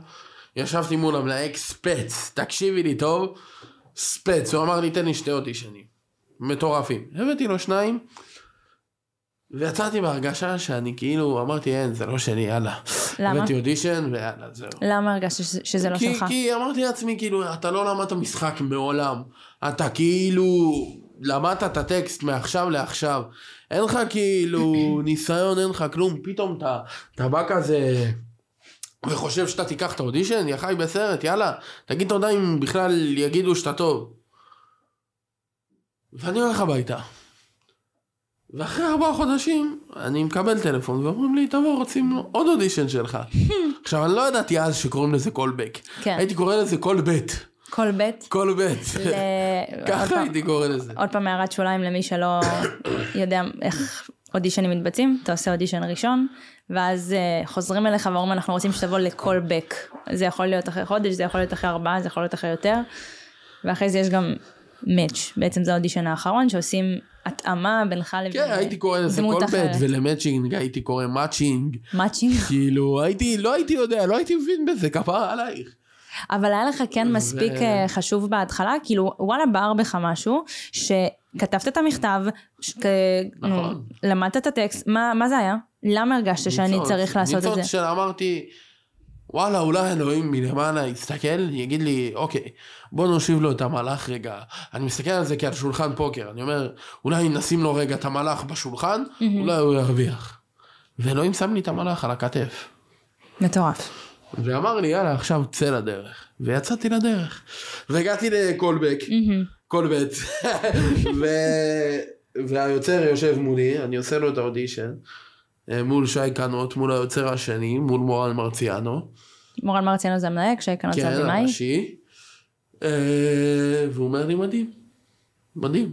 ישבתי מול המלהק ספץ, תקשיבי לי טוב, ספץ, הוא אמר לי תן לי שתי אודישנים. מטורפים. הבאתי לו שניים, ויצאתי בהרגשה שאני כאילו אמרתי אין זה לא שלי יאללה. למה? הבאתי אודישן ויאללה זהו. למה הרגשת שזה- שזה לא כי, שלך? כי אמרתי לעצמי, כאילו, אתה לא למדת משחק מעולם. אתה כאילו למדת את הטקסט מעכשיו לעכשיו. אין לך כאילו ניסיון, אין לך כלום. פתאום אתה, אתה בא כזה וחושב שאתה תיקח את האודישן, יא חי בסרט, יאללה, תגיד תודה אם בכלל יגידו שאתה טוב. ואני הולך הביתה. ואחרי ארבעה חודשים אני מקבל טלפון ואומרים לי תבוא רוצים עוד אודישן שלך. עכשיו אני לא ידעתי אז שקוראים לזה callback. כן. הייתי קורא לזה קול בית. כל בית. קול בית. ככה הייתי קורא לזה. עוד פעם הערת שוליים למי שלא יודע איך אודישנים מתבצעים, אתה עושה אודישן ראשון, ואז אה, חוזרים אליך ואומרים אנחנו רוצים שתבוא ל callback. זה יכול להיות אחרי חודש, זה יכול להיות אחרי ארבעה, זה יכול להיות אחרי יותר, ואחרי זה יש גם match, בעצם זה האודישן האחרון שעושים התאמה בינך לבין כן הייתי קורא לזה דמות קול בית אחרת. ול matching הייתי קורא matching. matching. כאילו הייתי לא הייתי יודע לא הייתי מבין בזה כפרה עלייך. אבל היה לך כן ו- מספיק אה, חשוב בהתחלה, כאילו וואלה בער בך משהו, שכתבת את המכתב, ש- נו, נכון. למדת את הטקסט, מה מה זה היה? למה הרגשת שאני ניצוץ, צריך לעשות את זה? ניצוץ שאמרתי, וואלה, אולי אלוהים מלמעלה יסתכל, יגיד לי, אוקיי, בוא נושיב לו את המלאך רגע. אני מסתכל על זה כעל שולחן פוקר, אני אומר, אולי נשים לו רגע את המלאך בשולחן, אולי הוא ירוויח. ואלוהים שם לי את המלאך על הכתף. מטורף. ואמר לי, יאללה, עכשיו צא לדרך. ויצאתי לדרך. והגעתי לקולבק, קולבט, ו... והיוצר יושב מולי, אני עושה לו את האודישן, אה, מול שי קנות, מול היוצר השני, מול מורן מרציאנו. מורן מרציאנו זה המנהג, שייקנות זה כן, הבמאי. הראשי. אה, והוא אומר לי מדהים. מדהים.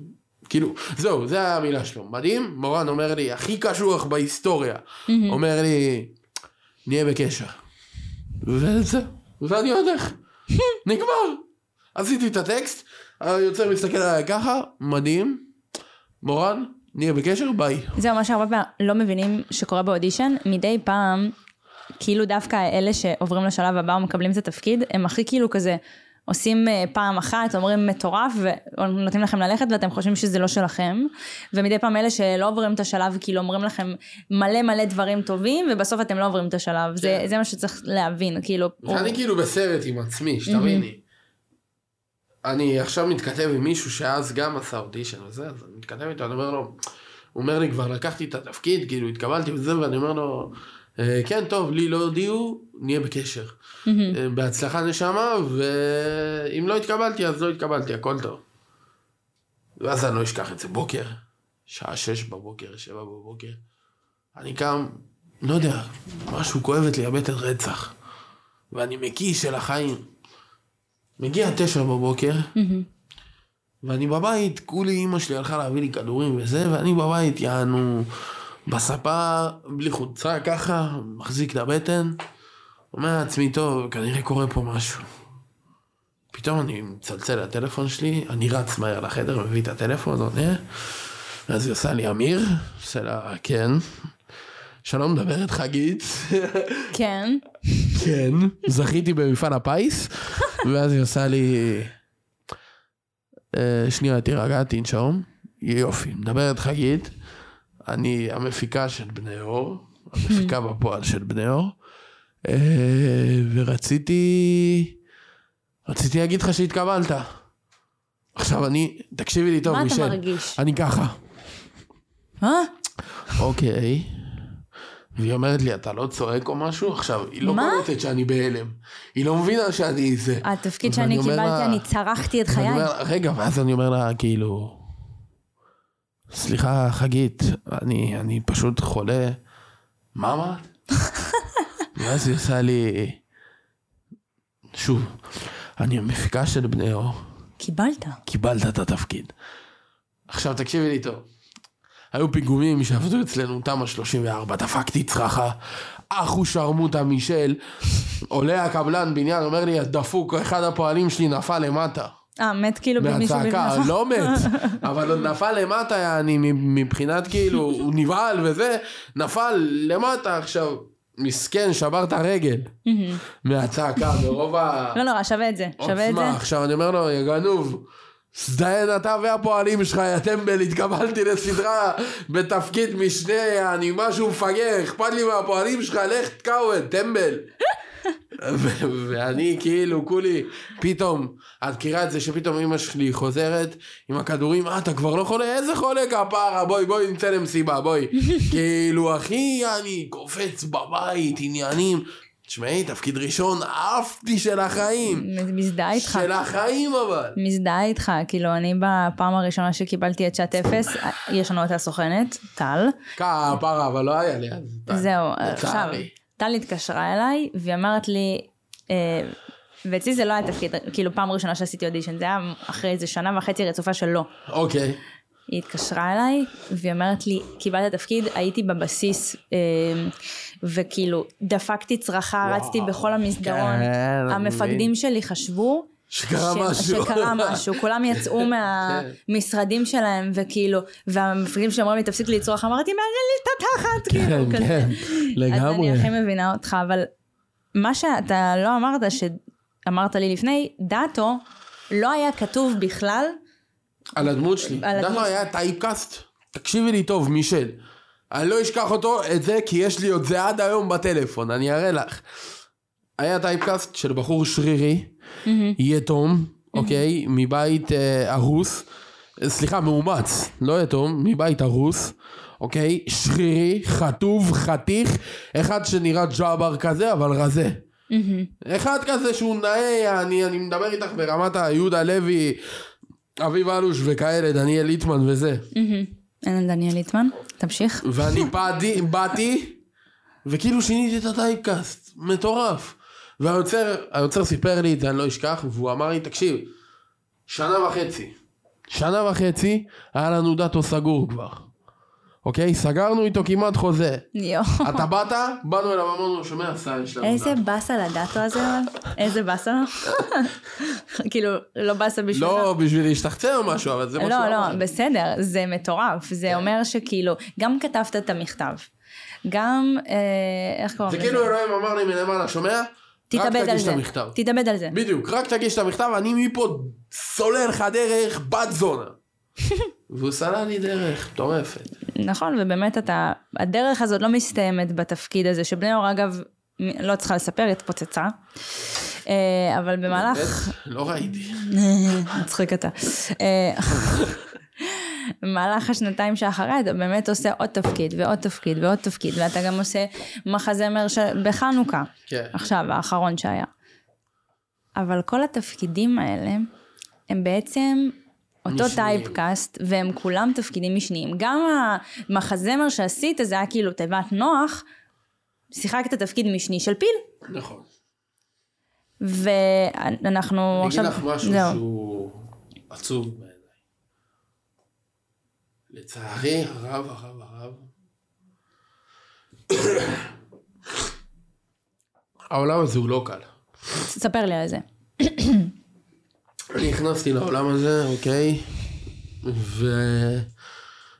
כאילו, זהו, זה המילה שלו. מדהים. מורן אומר לי, הכי קשוח בהיסטוריה. אומר לי, נהיה בקשר. וזהו. ואני הולך. נגמר. עשיתי את הטקסט, היוצר מסתכל עליי ככה, מדהים. מורן, נהיה בקשר, ביי. זהו מה שהרבה פעמים לא מבינים שקורה באודישן, מדי פעם, כאילו דווקא אלה שעוברים לשלב הבא ומקבלים את התפקיד, הם הכי כאילו כזה עושים אה, פעם אחת, אומרים מטורף, ונותנים לכם ללכת ואתם חושבים שזה לא שלכם, ומדי פעם אלה שלא עוברים את השלב, כאילו אומרים לכם מלא מלא דברים טובים, ובסוף אתם לא עוברים את השלב, זה, כן. זה מה שצריך להבין, כאילו, אני כאילו בסרט עם עצמי, שתביני. אני עכשיו מתכתב עם מישהו שאז גם עשה אודישן וזה, אז אני מתכתב איתו, אני אומר לו, הוא אומר לי, כבר לקחתי את התפקיד, כאילו התקבלתי וזה, ואני אומר לו, "אה, כן, טוב, לי לא הודיעו, נהיה בקשר. אה, בהצלחה נשמה, ואם לא התקבלתי, אז לא התקבלתי, הכל טוב. ואז אני לא אשכח את זה, בוקר, שעה שש בבוקר, שבע בבוקר, אני קם, לא יודע, משהו כואבת לי הבטן רצח. ואני מקיא של החיים. מגיע תשע בבוקר, ואני בבית, כולי אימא שלי הלכה להביא לי כדורים וזה, ואני בבית, יענו, בספה, בלי חולצה ככה, מחזיק את הבטן, אומר לעצמי, טוב, כנראה קורה פה משהו. פתאום אני מצלצל לטלפון שלי, אני רץ מהר לחדר, מביא את הטלפון, עונה, ואז היא עושה לי, אמיר? עושה לה, כן. שלום, מדברת חגית. כן, כן, זכיתי במפעל הפיס, ואז היא עושה לי, "אה, שנייה תירגע, תנשום, יופי, מדברת חגית, אני המפיקה של בני אור, המפיקה בפועל של בני אור, אה, ורציתי, רציתי להגיד לך שהתקבלת. עכשיו אני, תקשיבי לי טוב, מה אתה מישל, מרגיש? אני ככה, אה? אוקיי. והיא אומרת לי, אתה לא צועק או משהו? עכשיו, היא לא מה? קולטת שאני בהלם. היא לא מבינה שאני זה. התפקיד שאני קיבלתי, אני צרחתי את חיי. רגע, ואז אני אומר לה, כאילו, סליחה, חגית, אני, אני פשוט חולה. מה אמרת? ואז היא עושה לי, שוב, אני המפיקה של בני אור, קיבלת. קיבלת את התפקיד. עכשיו תקשיבי לי טוב. היו פיגומים שעבדו אצלנו, תמ"א 34, דפקתי צרחה, אחו שרמוטה מישל, עולה הקבלן בניין, אומר לי, דפוק, אחד הפועלים שלי נפל למטה. אה, מת כאילו מישהו מהצעקה. לא מת, אבל עוד נפל למטה, יעני, מבחינת כאילו, הוא נבהל וזה, נפל למטה עכשיו, מסכן, שבר את הרגל, מהצעקה, מרוב ה... לא נורא, שווה את זה. שווה את זה. עוצמה. עכשיו אני אומר לו, יא גנוב, סדיין אתה והפועלים שלך, יא טמבל, התקבלתי לסדרה בתפקיד משנה, אני משהו מפגר, אכפת לי מהפועלים שלך, לך תקעו את טמבל. ואני כאילו כולי, פתאום, את מכירה את זה שפתאום אמא שלי חוזרת עם הכדורים, אה אתה כבר לא חולה? איזה חולה כפרה, בואי בואי נצא למסיבה, בואי. כאילו אחי, אני קופץ בבית, עניינים. תשמעי, תפקיד ראשון, עפתי של החיים. מזדהה איתך. של החיים אבל. מזדהה איתך, כאילו אני בפעם הראשונה שקיבלתי את שעת אפס, יש לנו את הסוכנת, טל. כפרה, אבל לא היה לי אז. זהו, עכשיו. טל התקשרה אליי, והיא אמרת לי, אה, ואצלי זה לא היה תפקיד, כאילו פעם ראשונה שעשיתי אודישן, זה היה אחרי איזה שנה וחצי רצופה של לא. אוקיי. היא התקשרה אליי, והיא אומרת לי, קיבלת תפקיד, הייתי בבסיס, אה, וכאילו, דפקתי צרחה, וואו, רצתי בכל המסדרון. כן, המפקדים שלי חשבו, שקרה ש- משהו. שקרה משהו, כולם יצאו מהמשרדים שלהם, וכאילו, והמפקדים שאומרים לי, תפסיק לצרוח, אמרתי, מעניין לי את התחת, כאילו, כן, כזה. כן, אז לגמרי. אני הכי מבינה אותך, אבל מה שאתה לא אמרת, שאמרת לי לפני, דאטו לא היה כתוב בכלל, על הדמות שלי. על הדמות. היה typecast. תקשיבי לי טוב, מישל. אני לא אשכח אותו, את זה, כי יש לי את זה עד היום בטלפון, אני אראה לך. היה typecast של בחור שרירי, יתום, אוקיי, מבית אה, הרוס, סליחה, מאומץ, לא יתום, מבית הרוס, אוקיי, שרירי, חטוב, חתיך, אחד שנראה ג'אבר כזה, אבל רזה. אחד כזה שהוא נאה, אני, אני מדבר איתך ברמת היהודה לוי, אביב אלוש וכאלה, דניאל ליטמן וזה. אין דניאל ליטמן, תמשיך. ואני באתי, באתי, וכאילו שיניתי את הטייפקאסט, מטורף. והיוצר, היוצר סיפר לי את זה, אני לא אשכח, והוא אמר לי, תקשיב, שנה וחצי, שנה וחצי, היה לנו דאטו סגור כבר. אוקיי? סגרנו איתו כמעט חוזה. יואו. אתה באת, באנו אליו, אמרנו שומע, סע, יש לנו איזה דאטו." באסה לדאטו הזה? איזה באסה? כאילו, לא באסה בשבילך. לא בשביל להשתחצן או משהו, אבל זה מה שהוא לא, אמר. לא, בסדר, זה מטורף. כן. זה אומר שכאילו, גם כתבת את המכתב, גם, אה, איך קוראים זה לזה? כאילו אלוהים אמר לי מלמעלה, שומע? תתאבד על זה. תתאבד על זה. בדיוק, רק תגיש את המכתב, אני מפה סולל לך דרך בת זונה. והוא סלל לי דרך מטורפת. נכון, ובאמת אתה, הדרך הזאת לא מסתיימת בתפקיד הזה, שבני אור אגב, לא צריכה לספר, התפוצצה. אה, אבל במהלך, לא ראיתי. מצחיק אתה. במהלך השנתיים שאחרי אתה באמת עושה עוד תפקיד ועוד תפקיד ועוד תפקיד, ואתה גם עושה מחזמר ש... בחנוכה, כן. עכשיו, האחרון שהיה. אבל כל התפקידים האלה, הם בעצם אותו. טייפקאסט, והם כולם תפקידים משניים. גם המחזמר שעשית, זה היה כאילו תיבת נוח, שיחקת תפקיד משני של פיל. נכון. ואנחנו אני עכשיו... אגיד לך משהו זהו. שהוא עצוב. לצערי הרב, הרב, הרב, העולם הזה הוא לא קל. ספר לי על זה. אני נכנסתי לעולם הזה, אוקיי? ו...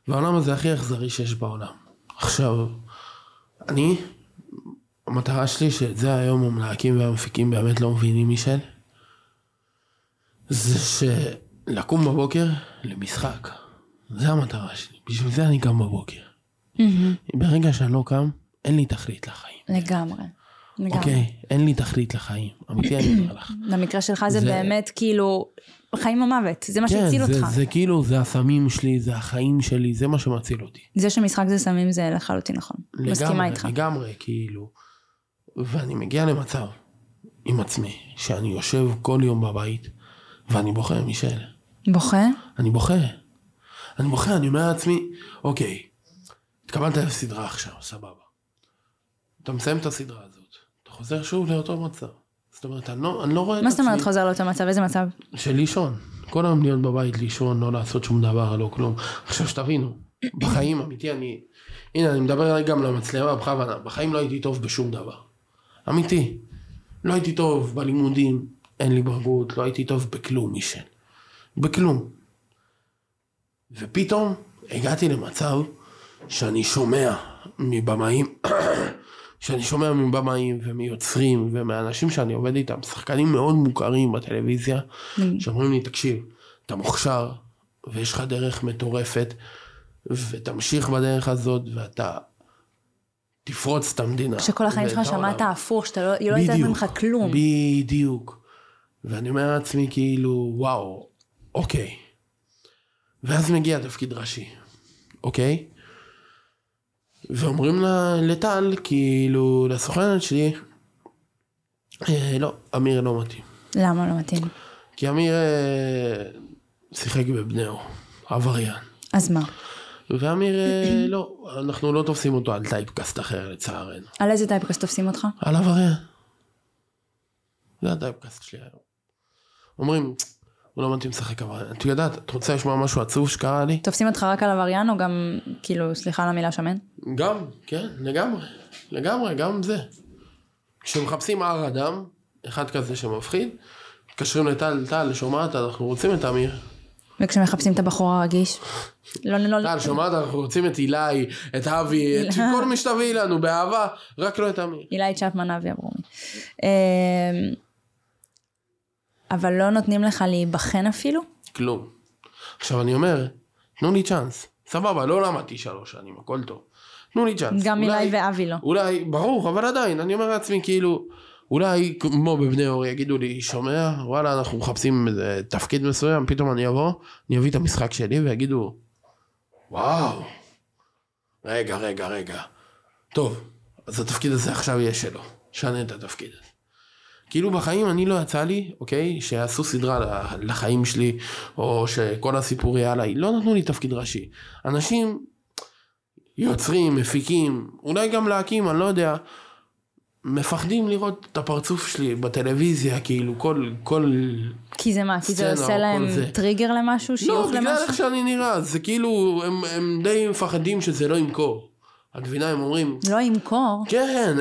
והעולם הזה הכי אכזרי שיש בעולם. עכשיו, אני, המטרה שלי, שאת זה היום המלהקים והמפיקים באמת לא מבינים מישל, זה שלקום בבוקר למשחק. זה המטרה שלי. בשביל זה אני קם בבוקר. ברגע שאני לא קם, אין לי תכלית לחיים. לגמרי. לגמרי. אוקיי? אין לי תכלית לחיים. אמיתי אני אומר לך. במקרה שלך זה זה- באמת כאילו חיים או מוות, זה מה שהציל כן, זה, אותך. זה כאילו, זה הסמים שלי, זה החיים שלי, זה מה שמציל אותי. זה שמשחק זה סמים זה לחלוטין נכון. מסכימה איתך. לגמרי, כאילו. ואני מגיע למצב עם עצמי, שאני יושב כל יום בבית, ואני בוכה, מישל. בוכה? אני בוכה. אני בוכה, אני אומר לעצמי, אוקיי, התקבלת לסדרה עכשיו, סבבה. אתה מסיים את הסדרה הזאת, אתה חוזר שוב לאותו מצב. זאת אומרת, אני לא, אני לא רואה את מה עצמי... זאת אומרת חוזר לאותו מצב? איזה מצב? של לישון. כל היום להיות בבית לישון, לא לעשות שום דבר, לא כלום. עכשיו שתבינו, בחיים אמיתי אני... הנה, אני מדבר גם למצלמה בכוונה, בחיים לא הייתי טוב בשום דבר. אמיתי. לא הייתי טוב בלימודים, אין לי בגרות, לא הייתי טוב בכלום, מישל. בכלום. ופתאום הגעתי למצב שאני שומע מבמאים, שאני שומע מבמאים ומיוצרים ומאנשים שאני עובד איתם, שחקנים מאוד מוכרים בטלוויזיה, שאומרים לי, תקשיב, אתה מוכשר ויש לך דרך מטורפת, ותמשיך בדרך הזאת ואתה תפרוץ את המדינה. שכל החיים שלך שמעת העולם." הפוך, שאתה לא לא יצא בדיוק, ממך כלום. בדיוק. ואני אומר לעצמי כאילו, וואו, אוקיי. ואז מגיע תפקיד ראשי, אוקיי? ואומרים לטל, כאילו, לסוכנת שלי, אה, לא, אמיר לא מתאים. למה לא מתאים? כי אמיר אה, שיחק בבני אור, עבריין. אז מה? ואמיר, אה, לא, אנחנו לא תופסים אותו על typecast אחר לצערנו. על איזה typecast תופסים אותך? על עבריין. זה ה typecast שלי היום. אומרים, לא מתאים לשחק עבריין. את יודעת, את רוצה לשמוע משהו עצוב שקרה לי? תופסים אותך רק על עבריין או גם, כאילו, סליחה על המילה שמן? גם, כן, לגמרי. לגמרי, גם זה. כשמחפשים הר אדם, אחד כזה שמפחיד, מתקשרים לטל, טל, שומעת, אנחנו רוצים את אמיר. וכשמחפשים את הבחור הרגיש? לא, לא, טל, שומעת, אנחנו רוצים את אילי, את אבי, את כל מי שתביאי לנו, באהבה, רק לא את אמיר. אילי צ'פמן, אבי אברומי. אבל לא נותנים לך להיבחן אפילו? כלום. עכשיו אני אומר, תנו לי צ'אנס. סבבה, לא למדתי שלוש שנים, הכל טוב. תנו לי צ'אנס. גם אילי ואבי לא. אולי, ברור, אבל עדיין, אני אומר לעצמי, כאילו, אולי כמו בבני אור יגידו לי, שומע, וואלה, אנחנו מחפשים איזה תפקיד מסוים, פתאום אני אבוא, אני אביא את המשחק שלי ויגידו, וואו, רגע, רגע, רגע. טוב, אז התפקיד הזה עכשיו יהיה שלו, שנה את התפקיד הזה. כאילו בחיים אני לא יצא לי, אוקיי, שיעשו סדרה לחיים שלי, או שכל הסיפור יהיה עליי, לא נתנו לי תפקיד ראשי. אנשים יוצרים, מפיקים, אולי גם להקים, אני לא יודע, מפחדים לראות את הפרצוף שלי בטלוויזיה, כאילו כל, כל... כי זה מה? כי זה עושה להם זה. טריגר למשהו? לא, בגלל למשהו? איך שאני נראה, זה כאילו, הם, הם די מפחדים שזה לא ימכור. הגבינה הם אומרים, לא ימכור. כן,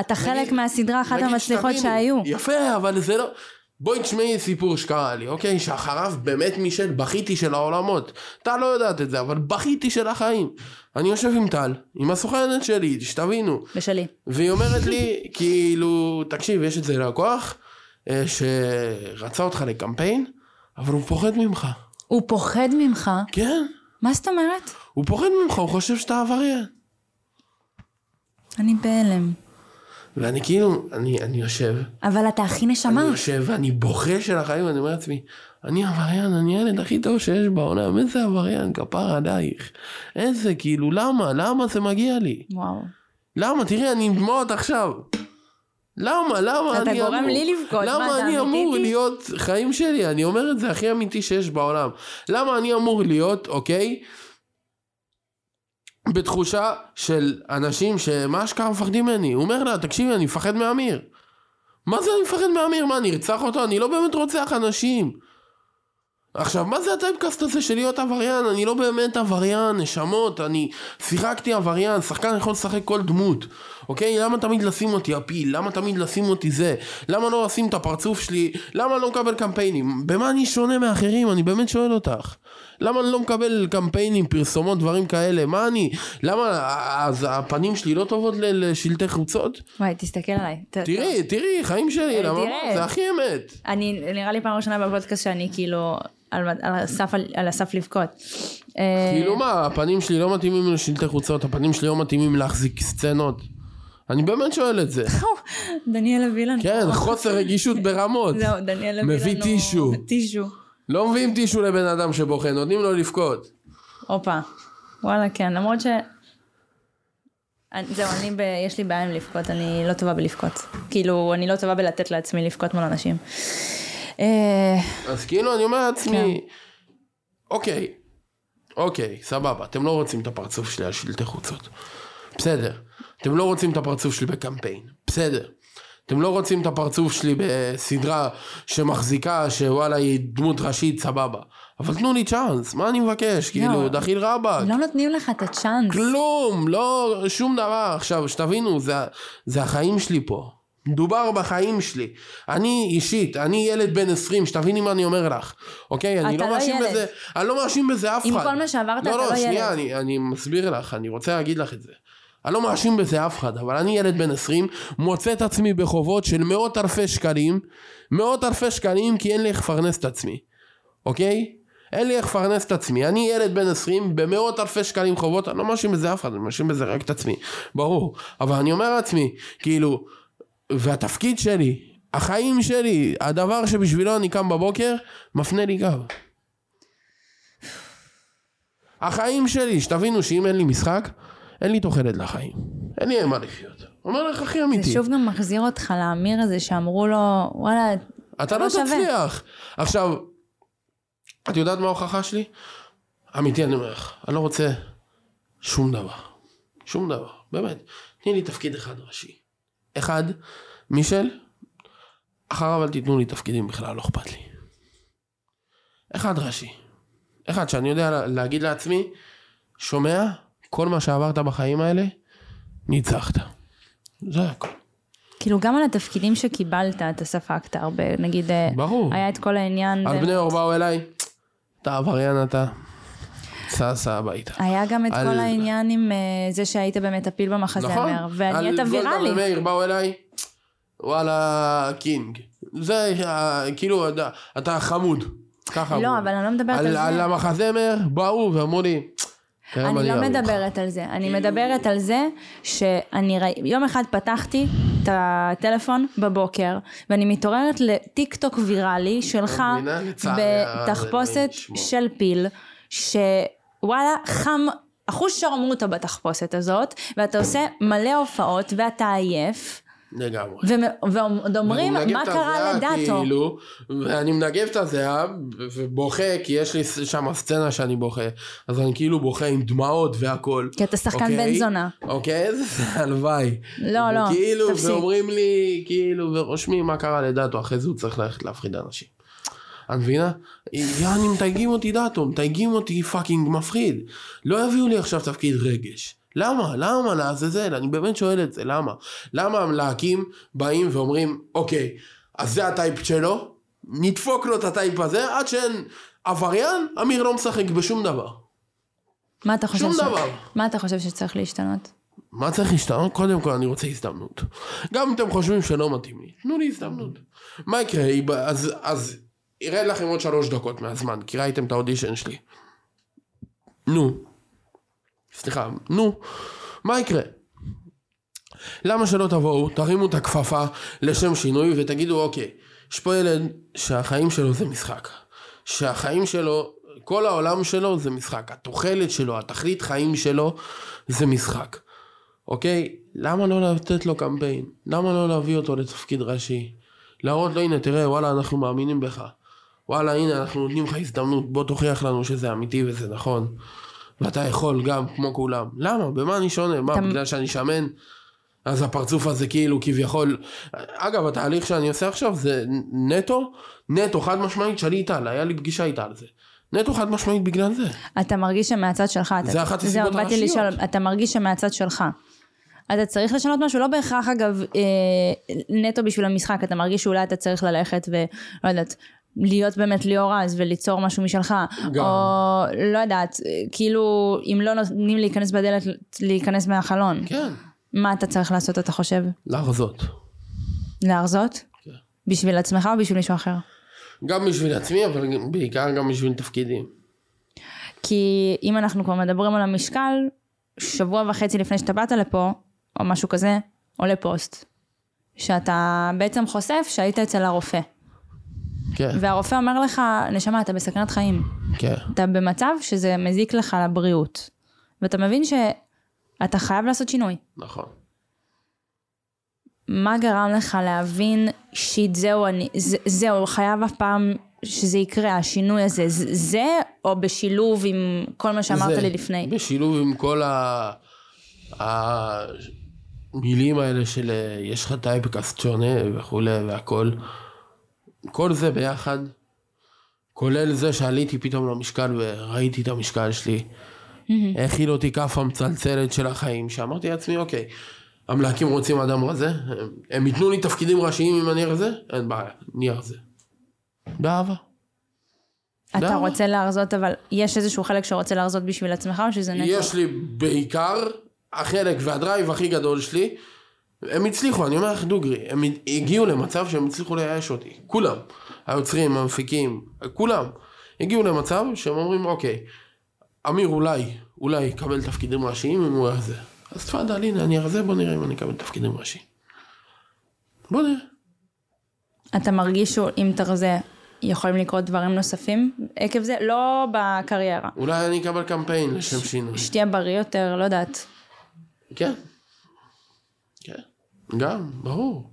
אתה חלק מהסדרה, אחת המצליחות שהיו. יפה, אבל זה לא... בואי תשמעי סיפור שקרה לי, אוקיי? שאחריו באמת מישל, בכיתי של העולמות. טל לא יודעת את זה, אבל בכיתי של החיים. אני יושב עם טל, עם הסוכנת שלי, שתבינו. ושלי. והיא אומרת לי, כאילו, תקשיב, יש את זה לקוח אה, שרצה אותך לקמפיין, אבל הוא פוחד ממך. הוא פוחד ממך? כן, מה זאת אומרת? הוא פוחד ממך, הוא חושב שאתה עבריין. אני בהלם. ואני כאילו, אני, אני יושב, אבל אתה הכי נשמה. אני יושב ואני בוכה של החיים, ואני אומר לעצמי, אני עבריין, אני הילד הכי טוב שיש בעולם, איזה עבריין, כפר עלייך. איזה, כאילו, למה? למה זה מגיע לי? וואו. למה? תראי, אני עם דמעות עכשיו. למה? למה אתה אני גורם אמור... לי לבכות, מה, למה אני אמור איתי? להיות חיים שלי? אני אומר את זה הכי אמיתי שיש בעולם. למה אני אמור להיות, אוקיי? בתחושה של אנשים שמה אשכרה מפחדים ממני. הוא אומר לה, תקשיבי, אני מפחד מאמיר. מה זה אני מפחד מאמיר? מה, אני ארצח אותו? אני לא באמת רוצח אנשים. עכשיו, מה זה הטייפקאסט הזה של להיות עבריין? אני לא באמת עבריין, נשמות, אני שיחקתי עבריין, שחקן יכול לשחק כל דמות, אוקיי? למה תמיד לשים אותי הפיל? למה תמיד לשים אותי זה? למה לא לשים את הפרצוף שלי? למה לא מקבל קמפיינים? במה אני שונה מאחרים? אני באמת שואל אותך. למה אני לא מקבל קמפיינים, פרסומות, דברים כאלה? מה אני? למה, אז הפנים שלי לא טובות לשלטי חוצות? וואי, תסתכל עליי. תראי, תראי, חיים שלי, אה, למה? זה הכי אמת. אני, נראה לי פעם ראשונה בפודקאסט שאני כאילו על, על, הסף, על, על הסף לבכות. אה, כאילו מה, הפנים שלי לא מתאימים לשלטי חוצות, הפנים שלי לא מתאימים להחזיק סצנות. אני באמת שואל את זה. דניאל לנו. כן, חוסר רגישות ברמות. זהו, דניאל לנו. מביא טישו. טישו. לא מביאים טישו לבן אדם שבוכה, נותנים לו לבכות. הופה. וואלה, כן, למרות ש... זהו, אני ב... יש לי בעיה עם לבכות, אני לא טובה בלבכות. כאילו, אני לא טובה בלתת לעצמי לבכות מול אנשים. אה, אז כאילו אני אומר לעצמי, אוקיי, אוקיי, סבבה, אתם לא רוצים את הפרצוף שלי על שלטי חוצות. בסדר. אתם לא רוצים את הפרצוף שלי בקמפיין. בסדר. אתם לא רוצים את הפרצוף שלי בסדרה שמחזיקה, שוואלה היא דמות ראשית, סבבה. אבל תנו לי צ'אנס, מה אני מבקש? כאילו, דחיל רבאק. לא נותנים לך את הצ'אנס. כלום, לא, שום דבר. עכשיו, שתבינו, זה, זה החיים שלי פה. מדובר בחיים שלי. אני אישית, אני ילד בן 20, שתביני מה אני אומר לך. אוקיי? אני לא לא מאשים. בזה, אני לא מאשים בזה אף עם אחד. כל מה שעברת, לא, אתה לא, לא שנייה, ילד. אני, אני מסביר לך, אני רוצה להגיד לך את זה. אני לא מאשים בזה אף אחד, אבל אני ילד בן 20, מוצא את עצמי בחובות של מאות אלפי שקלים, מאות אלפי שקלים, כי אין לי איך לפרנס את עצמי. אוקיי? אין לי איך לפרנס את עצמי. אני ילד בן 20 במאות אלפי שקלים חובות, אני לא מאשים בזה אף אחד, אני מאשים בזה רק את עצמי. ברור. אבל אני אומר לעצמי, כאילו, והתפקיד שלי, החיים שלי, הדבר שבשבילו אני קם בבוקר, מפנה לי גב. החיים שלי, שתבינו שאם אין לי משחק, אין לי תוחלת לחיים. אין לי מה לחיות. אומר לך הכי זה אמיתי. שוב גם מחזיר אותך לאמיר הזה שאמרו לו, וואלה, אתה לא לא שווה." תצליח. עכשיו, את יודעת מה ההוכחה שלי? אמיתי אני אומר לך, אני לא רוצה שום דבר. שום דבר, באמת. תני לי תפקיד אחד ראשי. אחד, מישל, אחריו אל תיתנו לי תפקידים בכלל, לא אכפת לי. אחד ראשי. אחד שאני יודע לה- להגיד לעצמי, שומע, כל מה שעברת בחיים האלה, ניצחת. זה הכל. כאילו גם על התפקידים שקיבלת אתה ספגת הרבה, נגיד, אה, ברור. היה את כל העניין, על ו- בני אור באו אליי, אתה עבריין אתה, סע סע הביתה. היה גם את על- כל העניין עם אה, זה שהיית באמת הפיל במחזמר, נכון? ונהיית על גולדה ויראלי. ומאיר באו אליי, וואלה קינג. זה אה, כאילו אתה- אתה חמוד. ככה לא, אמרו. אבל אני לא מדברת על על, זה. על המחזמר באו ואמרו לי, אני לא אראה לך." מדברת על זה, אני מדברת על זה שאני יום אחד פתחתי את הטלפון בבוקר ואני מתעוררת לטיק טוק ויראלי שלך בתחפושת. של פיל שוואלה חם אחוז שרמוטה בתחפושת הזאת ואתה עושה מלא הופעות ואתה עייף לגמרי. ועוד אומרים מה קרה לדאטו כאילו, ואני מנגב את הזיעה ובוכה כי יש לי שם סצנה שאני בוכה אז אני כאילו בוכה עם דמעות והכל. כי אתה שחקן אוקיי? בן זונה. אוקיי? הלוואי. לא, לא, וכאילו, תפסיק. ואומרים לי, כאילו, ורושמים מה קרה לדאטו, אחרי זה הוא צריך ללכת להפחיד אנשים. את מבינה? יעני מתייגים אותי דאטו, מתייגים אותי fucking מפחיד. לא יביאו לי עכשיו תפקיד רגש. למה? למה לעזאזל? אני באמת שואל את זה, למה? למה המלהקים באים ואומרים, אוקיי, אז זה הטייפ שלו, נדפוק לו את הטייפ הזה, עד שאין עבריין, אמיר לא משחק בשום דבר. מה אתה חושב ש- דבר. מה אתה חושב שצריך להשתנות? מה צריך להשתנות? קודם כל אני רוצה הזדמנות. גם אם אתם חושבים שלא מתאים לי, תנו לי הזדמנות. מה יקרה? אז, אז ירד לכם עוד שלוש דקות מהזמן, כי ראיתם את האודישן שלי. נו. סליחה, נו. מה יקרה? למה שלא תבואו, תרימו את הכפפה לשם שינוי ותגידו אוקיי, יש פה ילד שהחיים שלו זה משחק. שהחיים שלו, כל העולם שלו זה משחק. התוחלת שלו, התכלית חיים שלו זה משחק. אוקיי? למה לא לתת לו קמפיין? למה לא להביא אותו לתפקיד ראשי? להראות לו הנה תראה וואלה אנחנו מאמינים בך. וואלה הנה אנחנו נותנים לך הזדמנות בוא תוכיח לנו שזה אמיתי וזה נכון. ואתה יכול גם כמו כולם. למה? במה אני שונה? מה בגלל שאני שמן? אז הפרצוף הזה כאילו כביכול... אגב התהליך שאני עושה עכשיו זה נטו, נטו חד משמעית שלי איטל, היה לי פגישה איתה על זה. נטו חד משמעית בגלל זה. אתה מרגיש שמהצד שלך, אתה, זה אחת הסיבות הראשיות. לשאול, אתה מרגיש שמהצד שלך, אתה צריך לשנות משהו, לא בהכרח אגב אה, נטו בשביל המשחק, אתה מרגיש שאולי אתה צריך ללכת ולא יודעת, להיות באמת ליאור רז וליצור משהו משלך, גם. או לא יודעת, כאילו אם לא נותנים להיכנס בדלת, להיכנס מהחלון, כן. מה אתה צריך לעשות אתה חושב? להרזות. להרזות? כן. בשביל עצמך או בשביל מישהו אחר? גם בשביל עצמי אבל בעיקר גם בשביל תפקידים. כי אם אנחנו כבר מדברים על המשקל, שבוע וחצי לפני שאתה באת לפה, או משהו כזה, עולה פוסט. שאתה בעצם חושף שהיית אצל הרופא. כן, והרופא אומר לך, נשמה, אתה בסכנת חיים. כן. אתה במצב שזה מזיק לך לבריאות. ואתה מבין שאתה חייב לעשות שינוי. נכון. מה גרם לך להבין שיט זהו אני, זה, זהו חייב אף פעם שזה יקרה השינוי הזה, זה, זה או בשילוב עם כל מה שאמרת זה, לי לפני? בשילוב עם כל ה... המילים האלה של יש לך טייפקאסט שונה וכולי והכל. כל זה ביחד, כולל זה שעליתי פתאום למשקל וראיתי את המשקל שלי. האכיל אותי כאפה מצלצלת של החיים, שאמרתי לעצמי, אוקיי, המלהקים רוצים אדם רזה, הם, הם ייתנו לי תפקידים ראשיים עם אני רזה? אין בעיה, אני רזה. באהבה. אתה למה? רוצה להרזות אבל יש איזשהו חלק שרוצה להרזות בשביל עצמך או שזה נטו? יש לי בעיקר, החלק והדרייב הכי גדול שלי, הם הצליחו, אני אומר לך דוגרי, הם הגיעו למצב שהם הצליחו לייאש אותי, כולם, היוצרים, המפיקים, כולם, הגיעו למצב שהם אומרים אוקיי, אמיר אולי, אולי יקבל תפקידים ראשיים אם הוא ירזה, אז תפאדל הנה אני ארזה בוא נראה אם אני אקבל תפקידים ראשיים. בוא נראה. אתה מרגיש שאם תרזה יכולים לקרות דברים נוספים עקב זה? לא בקריירה. אולי אני אקבל קמפיין לשם שינוי. שתהיה בריא יותר, לא יודעת. כן. גם, ברור.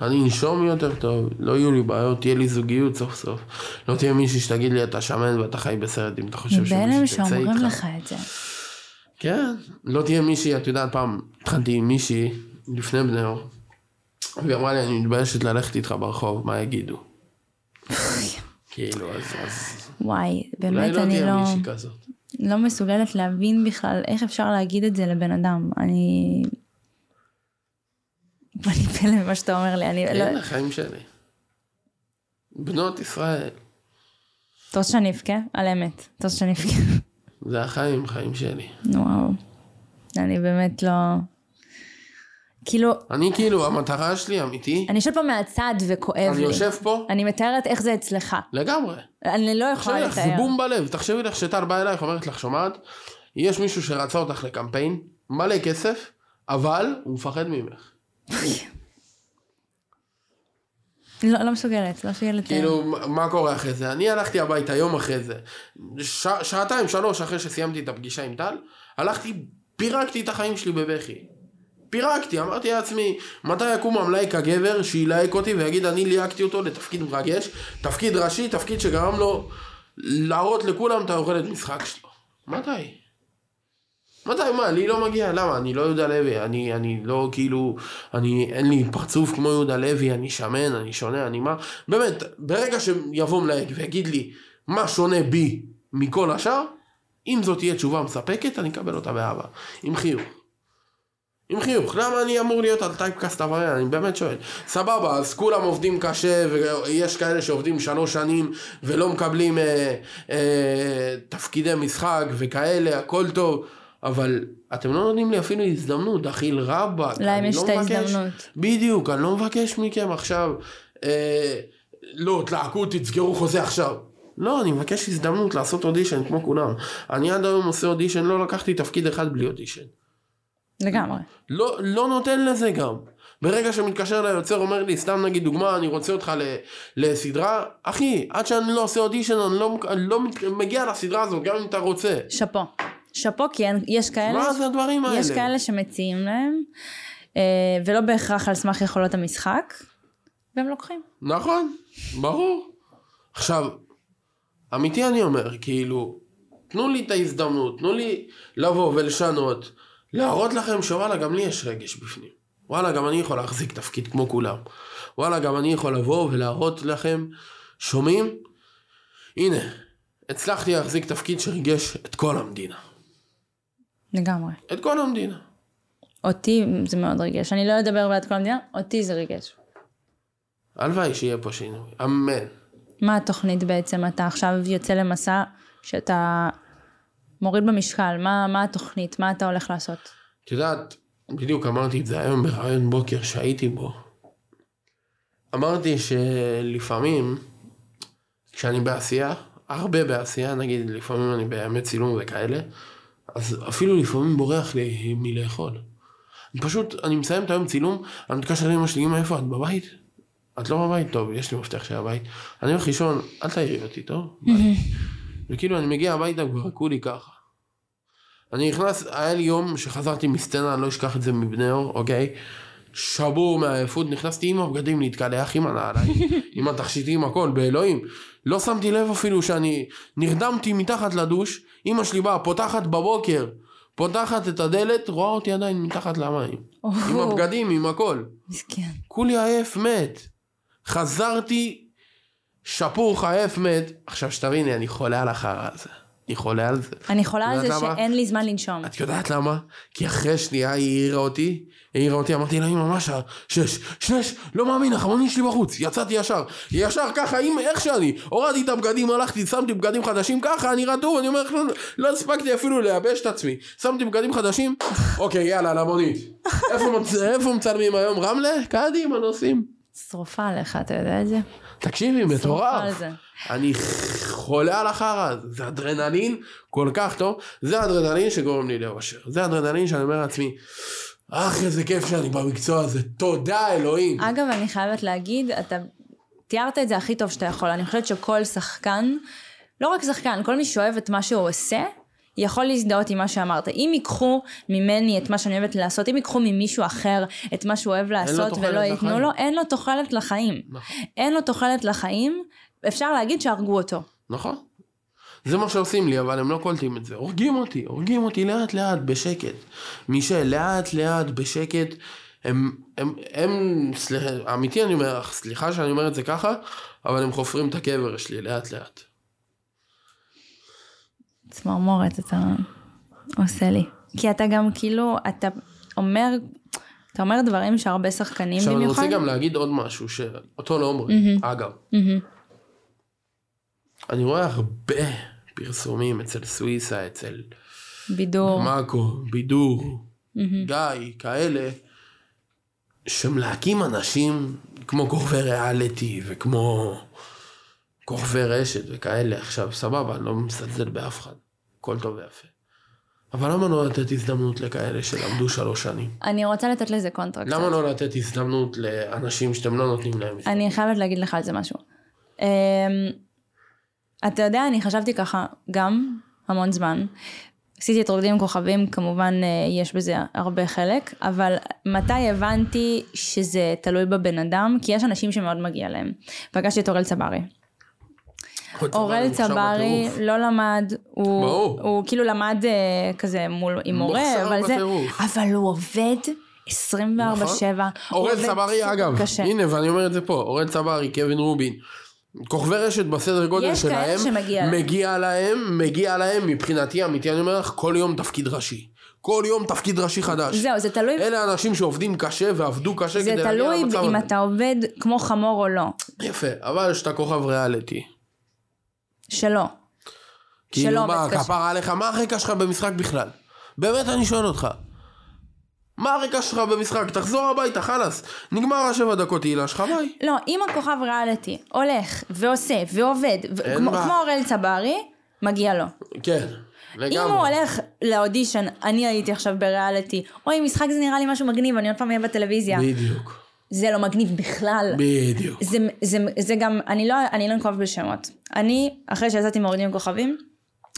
אני אנשום יותר טוב, לא יהיו לי בעיות, תהיה לי זוגיות סוף סוף. לא תהיה מישהי שתגיד לי אתה שמן ואתה חי בסרט אם אתה חושב שמישהי תצא איתך. לך את זה. כן, לא תהיה מישהי, את יודעת, פעם התחלתי עם מישהי לפני בני אור, והיא אמרה לי, אני מתביישת ללכת איתך ברחוב, מה יגידו? כאילו, אז, אז וואי, אולי באמת לא אני תהיה לא, מישהי כזאת. לא מסוגלת להבין בכלל איך אפשר להגיד את זה לבן אדם. אני... אני פלא ממה שאתה אומר לי, אני לא... הנה, חיים שלי. בנות ישראל, אתה רוצה שאני אבכה? על אמת. אתה רוצה שאני אבכה? זה החיים, חיים שלי. וואו. אני באמת לא... כאילו, אני כאילו, המטרה שלי, אמיתי, אני יושבת פה מהצד וכואב אני לי. יושב פה, אני מתארת איך זה אצלך. לגמרי. אני לא תחשבי יכולה לך, זה לתאר. בום בלב. תחשבי לך שטל באה אלייך, אומרת לך, שומעת, יש מישהו שרצה אותך לקמפיין, מלא כסף, אבל הוא מפחד ממך. לא, לא מסוגלת, לא מסוגלת. לתאר. כאילו, מה- קורה אחרי זה? אני הלכתי הביתה יום אחרי זה, ש... שעתיים, שלוש אחרי שסיימתי את הפגישה עם טל, הלכתי, פירקתי את החיים שלי בבכי. פירקתי, אמרתי לעצמי, מתי יקום המלהק הגבר שילהק אותי ויגיד אני ליהקתי אותו לתפקיד מרגש, תפקיד ראשי, תפקיד שגרם לו להראות לכולם את היכולת משחק שלו. מתי? מתי מה? לי לא מגיע, למה? אני לא יהודה לוי, אני, אני לא כאילו, אני, אין לי פרצוף כמו יהודה לוי, אני שמן, אני שונה, אני מה? באמת, ברגע שיבוא מלהק ויגיד לי מה שונה בי מכל השאר, אם זאת תהיה תשובה מספקת, אני אקבל אותה באהבה. עם חיוך. עם חיוך, למה אני אמור להיות על טייפקאסט עבריין? אני באמת שואל. סבבה, אז כולם עובדים קשה, ויש כאלה שעובדים שלוש שנים ולא מקבלים אה, אה, תפקידי משחק וכאלה, הכל טוב, אבל אתם לא נותנים לי אפילו הזדמנות, אכיל רבאק. להם יש לא את מבקש- ההזדמנות. בדיוק, אני לא מבקש מכם עכשיו, אה, לא, תלהקו, תסגרו חוזה עכשיו. לא, אני מבקש הזדמנות לעשות אודישן כמו כולם. אני עד היום עושה אודישן, לא לקחתי תפקיד אחד בלי אודישן. לגמרי. לא, לא נותן לזה גם. ברגע שמתקשר ליוצר אומר לי, סתם נגיד דוגמה, אני רוצה אותך ל, לסדרה, אחי, עד שאני לא עושה אודישן, אני לא, אני לא מגיע לסדרה הזאת, גם אם אתה רוצה. שאפו. שאפו, כי יש כאלה, מה זה הדברים האלה? יש כאלה שמציעים להם, אה, ולא בהכרח על סמך יכולות המשחק, והם לוקחים. נכון, ברור. עכשיו, אמיתי אני אומר, כאילו, תנו לי את ההזדמנות, תנו לי לבוא ולשנות, להראות לכם שוואלה, גם לי יש רגש בפנים. וואלה, גם אני יכול להחזיק תפקיד כמו כולם. וואלה, גם אני יכול לבוא ולהראות לכם, שומעים? הנה, הצלחתי להחזיק תפקיד שריגש את כל המדינה. לגמרי. את כל המדינה. אותי זה מאוד ריגש. אני לא אדבר בעד כל המדינה, אותי זה ריגש. הלוואי שיהיה פה שינוי, אמן. מה התוכנית בעצם? אתה עכשיו יוצא למסע שאתה מוריד במשקל, מה, מה התוכנית? מה אתה הולך לעשות? את יודעת, בדיוק אמרתי את זה היום ברעיון בוקר שהייתי בו. אמרתי שלפעמים, כשאני בעשייה, הרבה בעשייה, נגיד לפעמים אני בימי צילום וכאלה, אז אפילו לפעמים בורח לי מלאכול. אני פשוט, אני מסיים את היום צילום, אני מתקשר לאמא שלי, אמא איפה את בבית? את לא בבית? טוב, יש לי מפתח של הבית. אני הולך לישון, אל תעירי אותי, טוב? וכאילו אני מגיע הביתה כבר כולי ככה. אני נכנס, היה לי יום שחזרתי מסצנה, אני לא אשכח את זה מבני אור, אוקיי? שבור מהעייפות, נכנסתי עם הבגדים להתקלח עם הנעליים, עם התכשיטים, הכל, באלוהים. לא שמתי לב אפילו שאני נרדמתי מתחת לדוש, אמא שלי באה, פותחת בבוקר, פותחת את הדלת, רואה אותי עדיין מתחת למים. עם הבגדים, עם הכל. מסכן. כולי עייף מת. חזרתי שפוך עייף מת. עכשיו שתביני, אני חולה על החרא הזה. אני חולה על זה. אני חולה על זה למה? שאין לי זמן לנשום. את יודעת למה? כי אחרי שנייה היא העירה אותי, העירה אותי, אמרתי לה, אמא, מה שעה? שש, שש, לא מאמין, החמונים שלי בחוץ, יצאתי ישר, ישר ככה, עם איך שאני, הורדתי את הבגדים, הלכתי, שמתי בגדים חדשים, ככה, אני רטוב, אני אומר לא, לא הספקתי אפילו לייבש את עצמי, שמתי בגדים חדשים, אוקיי, יאללה, למונית. איפה, איפה מצלמים היום? רמלה? קדימה, נוסעים. שרופה עליך, אתה יודע את זה? תקשיבי, מטורף. אני חולה על החרא זה אדרנלין כל כך טוב, זה אדרנלין שגורם לי לאושר, זה אדרנלין שאני אומר לעצמי, אך איזה כיף שאני במקצוע הזה, תודה אלוהים. אגב, אני חייבת להגיד, אתה תיארת את זה הכי טוב שאתה יכול. אני חושבת שכל שחקן, לא רק שחקן, כל מי שאוהב את מה שהוא עושה, יכול להזדהות עם מה שאמרת. אם ייקחו ממני את מה שאני אוהבת לעשות, אם ייקחו ממישהו אחר את מה שהוא אוהב לעשות ולא ייתנו. לו, אין לו תוחלת לחיים. נכון. אין לו תוחלת לחיים, אפשר להגיד שהרגו אותו. נכון. זה מה שעושים לי, אבל הם לא קולטים את זה. הורגים אותי, הורגים אותי לאט לאט, בשקט. מישל, לאט לאט, בשקט. הם, הם, הם, סליחה, אמיתי אני אומר לך, סליחה שאני אומר את זה ככה, אבל הם חופרים את הקבר שלי לאט לאט. צמרמורת אתה עושה לי. כי אתה גם כאילו, אתה אומר, אתה אומר דברים שהרבה שחקנים עכשיו אני במיוחד. רוצה גם להגיד עוד משהו שאותו לא אומרים, אגב. מהמם. אני רואה הרבה פרסומים אצל סוויסה, אצל בידור. מאקו, בידור, גיא, כאלה, שמלהקים אנשים כמו כוכבי ריאליטי וכמו כוכבי רשת וכאלה. עכשיו, סבבה, אני לא מזלזל באף אחד, הכל טוב ויפה. אבל למה לא לתת הזדמנות לכאלה שלמדו שלוש שנים? אני רוצה לתת לזה קונטרה קצת. למה לא לתת הזדמנות לאנשים שאתם לא נותנים להם הזדמנות? אני חייבת להגיד לך על זה משהו. אתה יודע, אני חשבתי ככה גם המון זמן. עשיתי את רוקדים עם כוכבים, כמובן אה, יש בזה הרבה חלק, אבל מתי הבנתי שזה תלוי בבן אדם? כי יש אנשים שמאוד מגיע להם. פגשתי את אורל צברי. אורל צברי. לא למד, הוא, ברור. הוא כאילו למד אה, כזה מול, עם מורה, אבל זה. אבל הוא עובד 24/7. נכון. הוא אורל צברי אגב, קשה. הנה ואני אומר את זה פה, אורל צברי, קווין רובין. כוכבי רשת בסדר גודל יש כאלה שלהם, שמגיע להם. מגיע להם, מגיע להם מבחינתי אמיתי, אני אומר לך, כל יום תפקיד ראשי. כל יום תפקיד ראשי חדש. זהו, זה תלוי, אלה אנשים שעובדים קשה ועבדו קשה זה כדי להגיע תלוי למצב אם הזה. אתה עובד כמו חמור או לא. יפה, אבל כשאתה כוכב ריאליטי. שלא. כאילו שלא מה. כפרה עליך, מה הרקע שלך במשחק בכלל? באמת אני שואל אותך. מה הרקע שלך במשחק? תחזור הביתה, חלאס. נגמר השבע דקות תהילה שלך, ביי. לא, אם הכוכב ריאליטי הולך ועושה ועובד, ו- כמו. כמו אורל צברי, מגיע לו. כן, לגמרי. אם הוא הולך לאודישן, אני הייתי עכשיו בריאליטי, אוי משחק זה נראה לי משהו מגניב, אני עוד פעם אהיה בטלוויזיה. בדיוק, זה לא מגניב בכלל. בדיוק. זה, זה, זה גם, אני לא, אני לא אנקוב בשמות. אני, אחרי שיצאתי מהורדים עם כוכבים,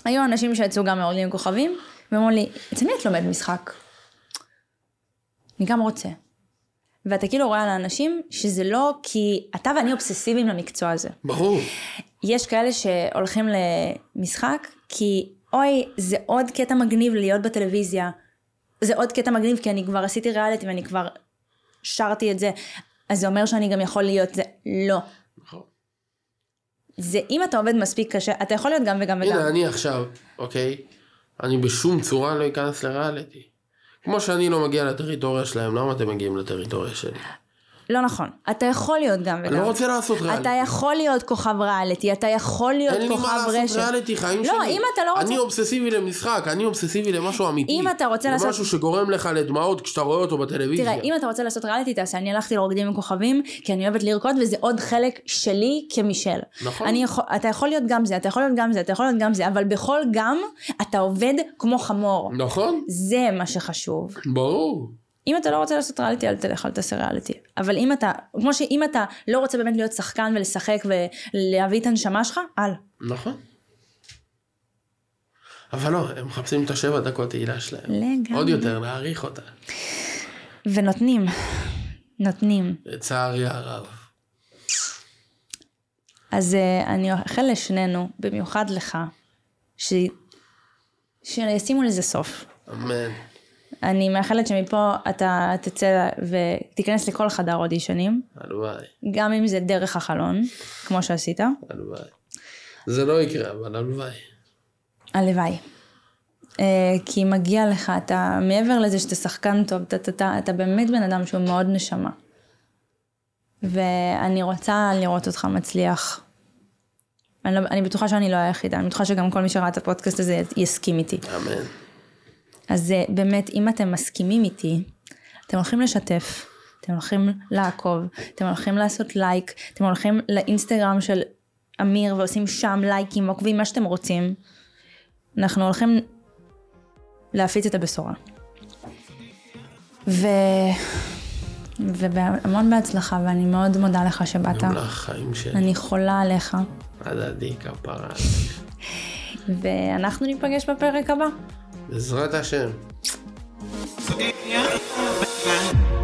היו אנשים שיצאו גם מהורדים עם כוכבים, ואמרו לי, אצל מי את לומד משחק? אני גם רוצה. ואתה כאילו רואה על האנשים שזה לא כי אתה ואני אובססיביים למקצוע הזה. ברור. יש כאלה שהולכים למשחק כי אוי זה עוד קטע מגניב להיות בטלוויזיה. זה עוד קטע מגניב כי אני כבר עשיתי ריאליטי ואני כבר שרתי את זה. אז זה אומר שאני גם יכול להיות זה. לא. נכון. זה אם אתה עובד מספיק קשה, אתה יכול להיות גם וגם וגם. הנה, אני עכשיו, אוקיי? אני בשום צורה לא אכנס לריאליטי. כמו שאני לא מגיע לטריטוריה שלהם, למה אתם מגיעים לטריטוריה שלי? לא נכון. אתה יכול להיות גם אני וגם. לא רוצה לעשות ריאליטי. אתה יכול להיות כוכב ריאליטי, אתה יכול להיות אין לי כוכב מה לעשות רשת. ריאליטי, חיים לא, שלי. אם אתה לא רוצה- אני אובססיבי למשחק, אני אובססיבי למשהו אמיתי. אם אתה רוצה זה לעשות- משהו שגורם לך לדמעות כשאתה רואה אותו בטלוויזיה. תראה, אם אתה רוצה לעשות ריאליטי, תעשה. אני הלכתי לרוקדים עם כוכבים, כי אני אוהבת לרקוד, וזה עוד חלק שלי כמישל. נכון. אני יכול, אתה יכול להיות גם זה, אתה יכול להיות גם זה, אתה יכול להיות גם זה, אבל בכל גם, אתה עובד כמו חמור. נכון, זה מה שחשוב. ברור. אם אתה לא רוצה לעשות ריאליטי, אל תלך, אל תעשה ריאליטי. אבל אם אתה, כמו שאם אתה לא רוצה באמת להיות שחקן ולשחק ולהביא את הנשמה שלך, אל. נכון. אבל לא, הם מחפשים את השבע דקות תהילה שלהם. לגמרי. עוד יותר, להעריך אותה. ונותנים. נותנים. לצערי הרב. אז uh, אני אאחל לשנינו, במיוחד לך, ש... שישימו לזה סוף. אמן. אני מאחלת שמפה אתה תצא ותיכנס לכל חדר אודישנים, הלוואי, גם אם זה דרך החלון, כמו שעשית. הלוואי. זה לא יקרה, אבל הלוואי. הלוואי. Uh, כי מגיע לך, אתה, מעבר לזה שאתה שחקן טוב, אתה, אתה, אתה, אתה באמת בן אדם שהוא מאוד נשמה. ואני רוצה לראות אותך מצליח. אני, לא, אני בטוחה שאני לא היחידה, אני בטוחה שגם כל מי שראה את הפודקאסט הזה יסכים איתי. אמן. אז אה, באמת, אם אתם מסכימים איתי, אתם הולכים לשתף, אתם הולכים לעקוב, אתם הולכים לעשות לייק, אתם הולכים לאינסטגרם של אמיר ועושים שם לייקים, עוקבים, מה שאתם רוצים. אנחנו הולכים להפיץ את הבשורה. ו... והמון בהצלחה, ואני מאוד מודה לך שבאת. גם לך חיים שלי. אני חולה עליך. הדדי כפרה. ואנחנו ניפגש בפרק הבא. בעזרת השם. Yeah.